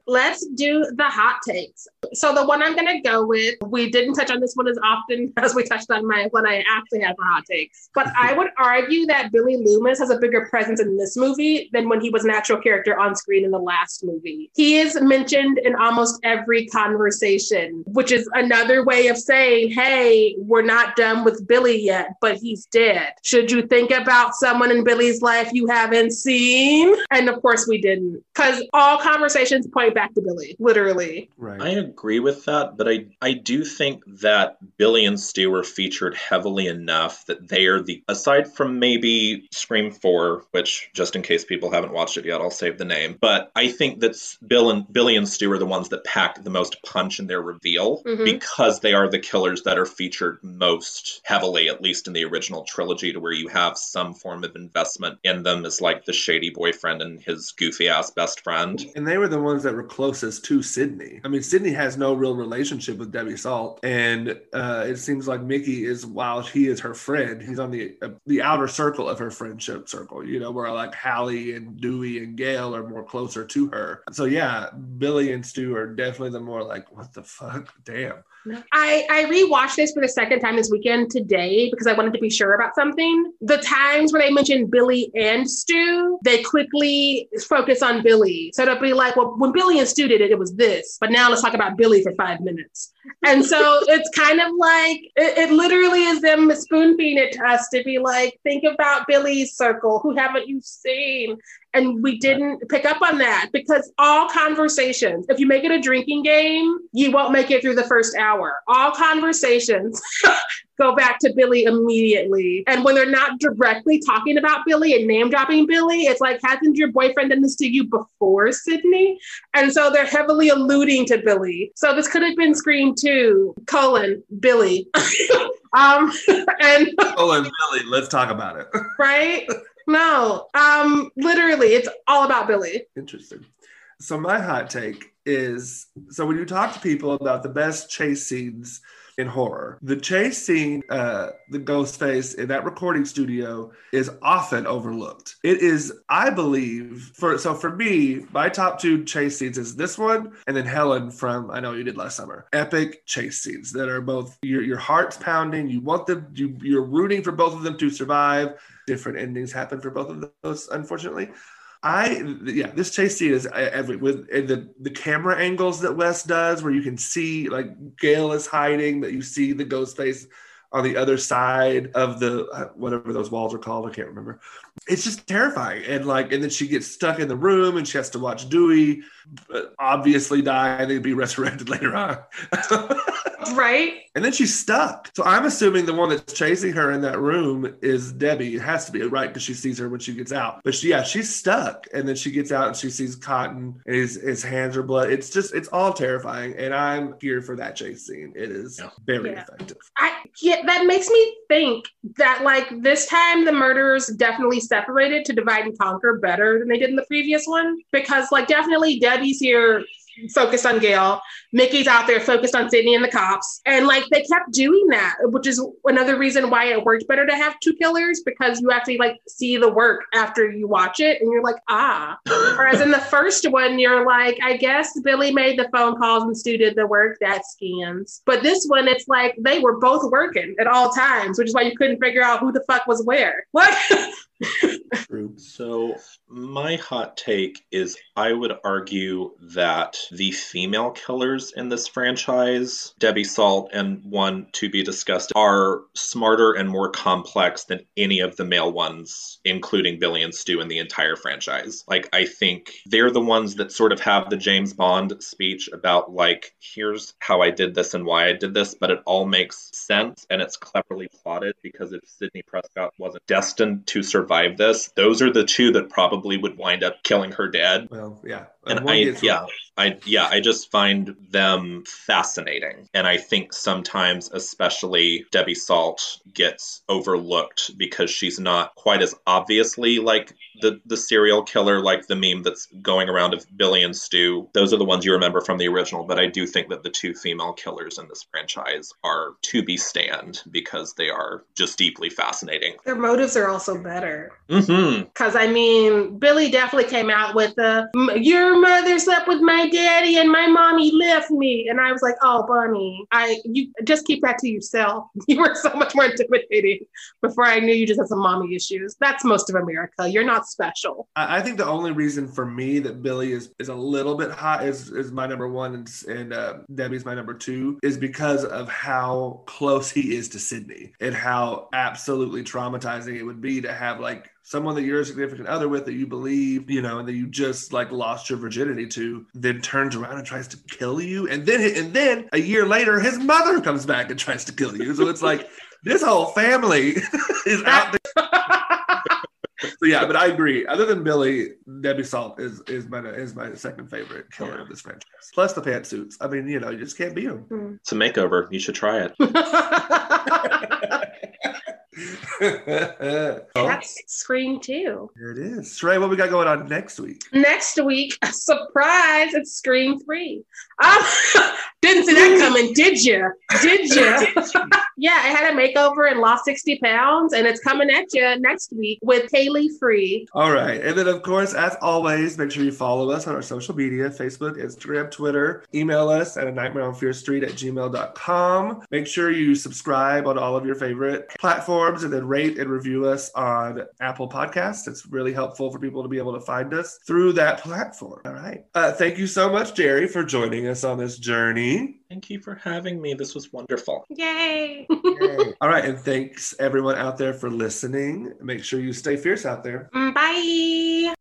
*laughs* Let's do the hot takes. So the one I'm gonna go with, we didn't touch on this one as often *laughs* as we touched on my one I actually had for hot takes. But I would argue that Billy Loomis has a bigger presence in this movie than when he was an actual character on screen in the last movie. He is mentioned in almost every conversation, which is another way of saying, hey, we're not done with Billy yet, but he's dead. Should you think about someone in Billy's life you haven't seen? And of course we didn't. Because all conversations point back to Billy, literally. right. I agree with that, but I I do think that Billy and Stu are featured heavily enough that they are the aside from maybe Scream 4, which just in case people haven't watched it yet, I'll save the name. But I think that Bill and Billy and Stu are the ones that pack the most punch in their reveal Mhm. because they are the killers that are featured most heavily, at least in the original trilogy, to where you have some form of investment in them as like the shady boyfriend and his goofy ass best friend. And they were the ones that were closest to Sidney. I mean, Sidney has no real relationship with Debbie Salt, and uh, it seems like Mickey is, while he is her friend, he's on the uh, the outer circle of her friendship circle. You know, where like Hallie and Dewey and Gale are more closer to her. So yeah, Billy and Stu are definitely the more like, what the fuck, damn. I, I rewatched this for the second time this weekend today because I wanted to be sure about something. The times where they mention Billy and Stu, they quickly focus on Billy. So it'll be like, well, when Billy and Stu did it, it was this. But now let's talk about Billy for five minutes. And so *laughs* it's kind of like, it, it literally is them spoon feeding it to us to be like, think about Billy's circle. Who haven't you seen? And we didn't pick up on that because all conversations, if you make it a drinking game, you won't make it through the first hour. All conversations *laughs* go back to Billy immediately. And when they're not directly talking about Billy and name dropping Billy, it's like, hasn't your boyfriend done this to you before, Sidney? And so they're heavily alluding to Billy. So this could have been Scream 2, colon, Billy. *laughs* um, *laughs* and and Billy, let's talk about it. right? No, um, literally, it's all about Billy. Interesting. So my hot take is so when you talk to people about the best chase scenes in horror, the chase scene, uh, the ghost face in that recording studio is often overlooked. It is, I believe, for so for me, my top two chase scenes is this one and then Helen from I know you did last summer. Epic chase scenes that are both your your heart's pounding. You want them, you you're rooting for both of them to survive. Different endings happen for both of those, unfortunately. I yeah, this chase scene is uh, every with and the the camera angles that Wes does, where you can see like Gale is hiding, that you see the ghost face on the other side of the uh, whatever those walls are called. I can't remember. It's just terrifying, and like, and then she gets stuck in the room, and she has to watch Dewey obviously die and then be resurrected *laughs* later on. *laughs* Right? And then she's stuck. So I'm assuming the one that's chasing her in that room is Debbie. It has to be, right? Because she sees her when she gets out. But she, yeah, she's stuck. And then she gets out and she sees Cotton and his, his hands are blood. It's just, it's all terrifying. And I'm here for that chase scene. It is Yeah. very Yeah. effective. I yeah, that makes me think that like this time the murderers definitely separated to divide and conquer better than they did in the previous one. Because like definitely Debbie's here focused on Gale. Mickey's out there focused on Sidney and the cops. And like they kept doing that, which is another reason why it worked better to have two killers because you actually like see the work after you watch it and you're like, ah. Whereas in the first one, you're like, I guess Billy made the phone calls and Stu did the work that scans. But this one, it's like they were both working at all times, which is why you couldn't figure out who the fuck was where. What? *laughs* so my hot take is I would argue that the female killers in this franchise, Debbie Salt and one to be discussed, are smarter and more complex than any of the male ones, including Billy and Stu in the entire franchise. Like I think they're the ones that sort of have the James Bond speech about like, here's how I did this and why I did this, but it all makes sense and it's cleverly plotted because if Sidney Prescott wasn't destined to survive this, those are the two that probably would wind up killing her dad. Well, yeah. And, and I, yeah, I, yeah, I just find them fascinating. And I think sometimes, especially Debbie Salt gets overlooked because she's not quite as obviously like the, the serial killer, like the meme that's going around of Billy and Stu. Those are the ones you remember from the original. But I do think that the two female killers in this franchise are to be stand because they are just deeply fascinating. Their motives are also better. Because mm-hmm. I mean, Billy definitely came out with the "Your mother slept with my daddy and my mommy left me," and I was like, "Oh, Bunny, I you just keep that to yourself. *laughs* You were so much more intimidating before I knew you just had some mommy issues. That's most of America. You're not special." I think the only reason for me that Billy is is a little bit hot is is my number one and, and uh, Debbie's my number two is because of how close he is to Sidney and how absolutely traumatizing it would be to have like someone that you're a significant other with that you believe, you know, and that you just like lost your virginity to, then turns around and tries to kill you. And then and then a year later, his mother comes back and tries to kill you. So it's like *laughs* this whole family *laughs* is out there. so yeah, but I agree. Other than Billy, Debbie Salt is is my is my second favorite killer yeah. of this franchise. Plus the pantsuits. I mean, you know, you just can't beat them. It's a makeover. You should try it. *laughs* *laughs* That's Scream 2. Here it is. Sharai, what we got going on next week? Next week, *laughs* surprise, it's Scream 3. Um, *laughs* didn't see that coming, did you? Did you? yeah, I had a makeover and lost 60 pounds, and it's coming at you next week with Kaylee Free. All right. And then, of course, as always, make sure you follow us on our social media Facebook, Instagram, Twitter. Email us at a nightmare on Fierce Street at gmail.com. Make sure you subscribe on all of your favorite platforms and then rate and review us on Apple Podcasts. It's really helpful for people to be able to find us through that platform. All right. Uh, thank you so much, Jerry, for joining us on this journey. Thank you for having me. This was wonderful. Yay. *laughs* Yay. All right. And thanks everyone out there for listening. Make sure you stay fierce out there. Mm, bye.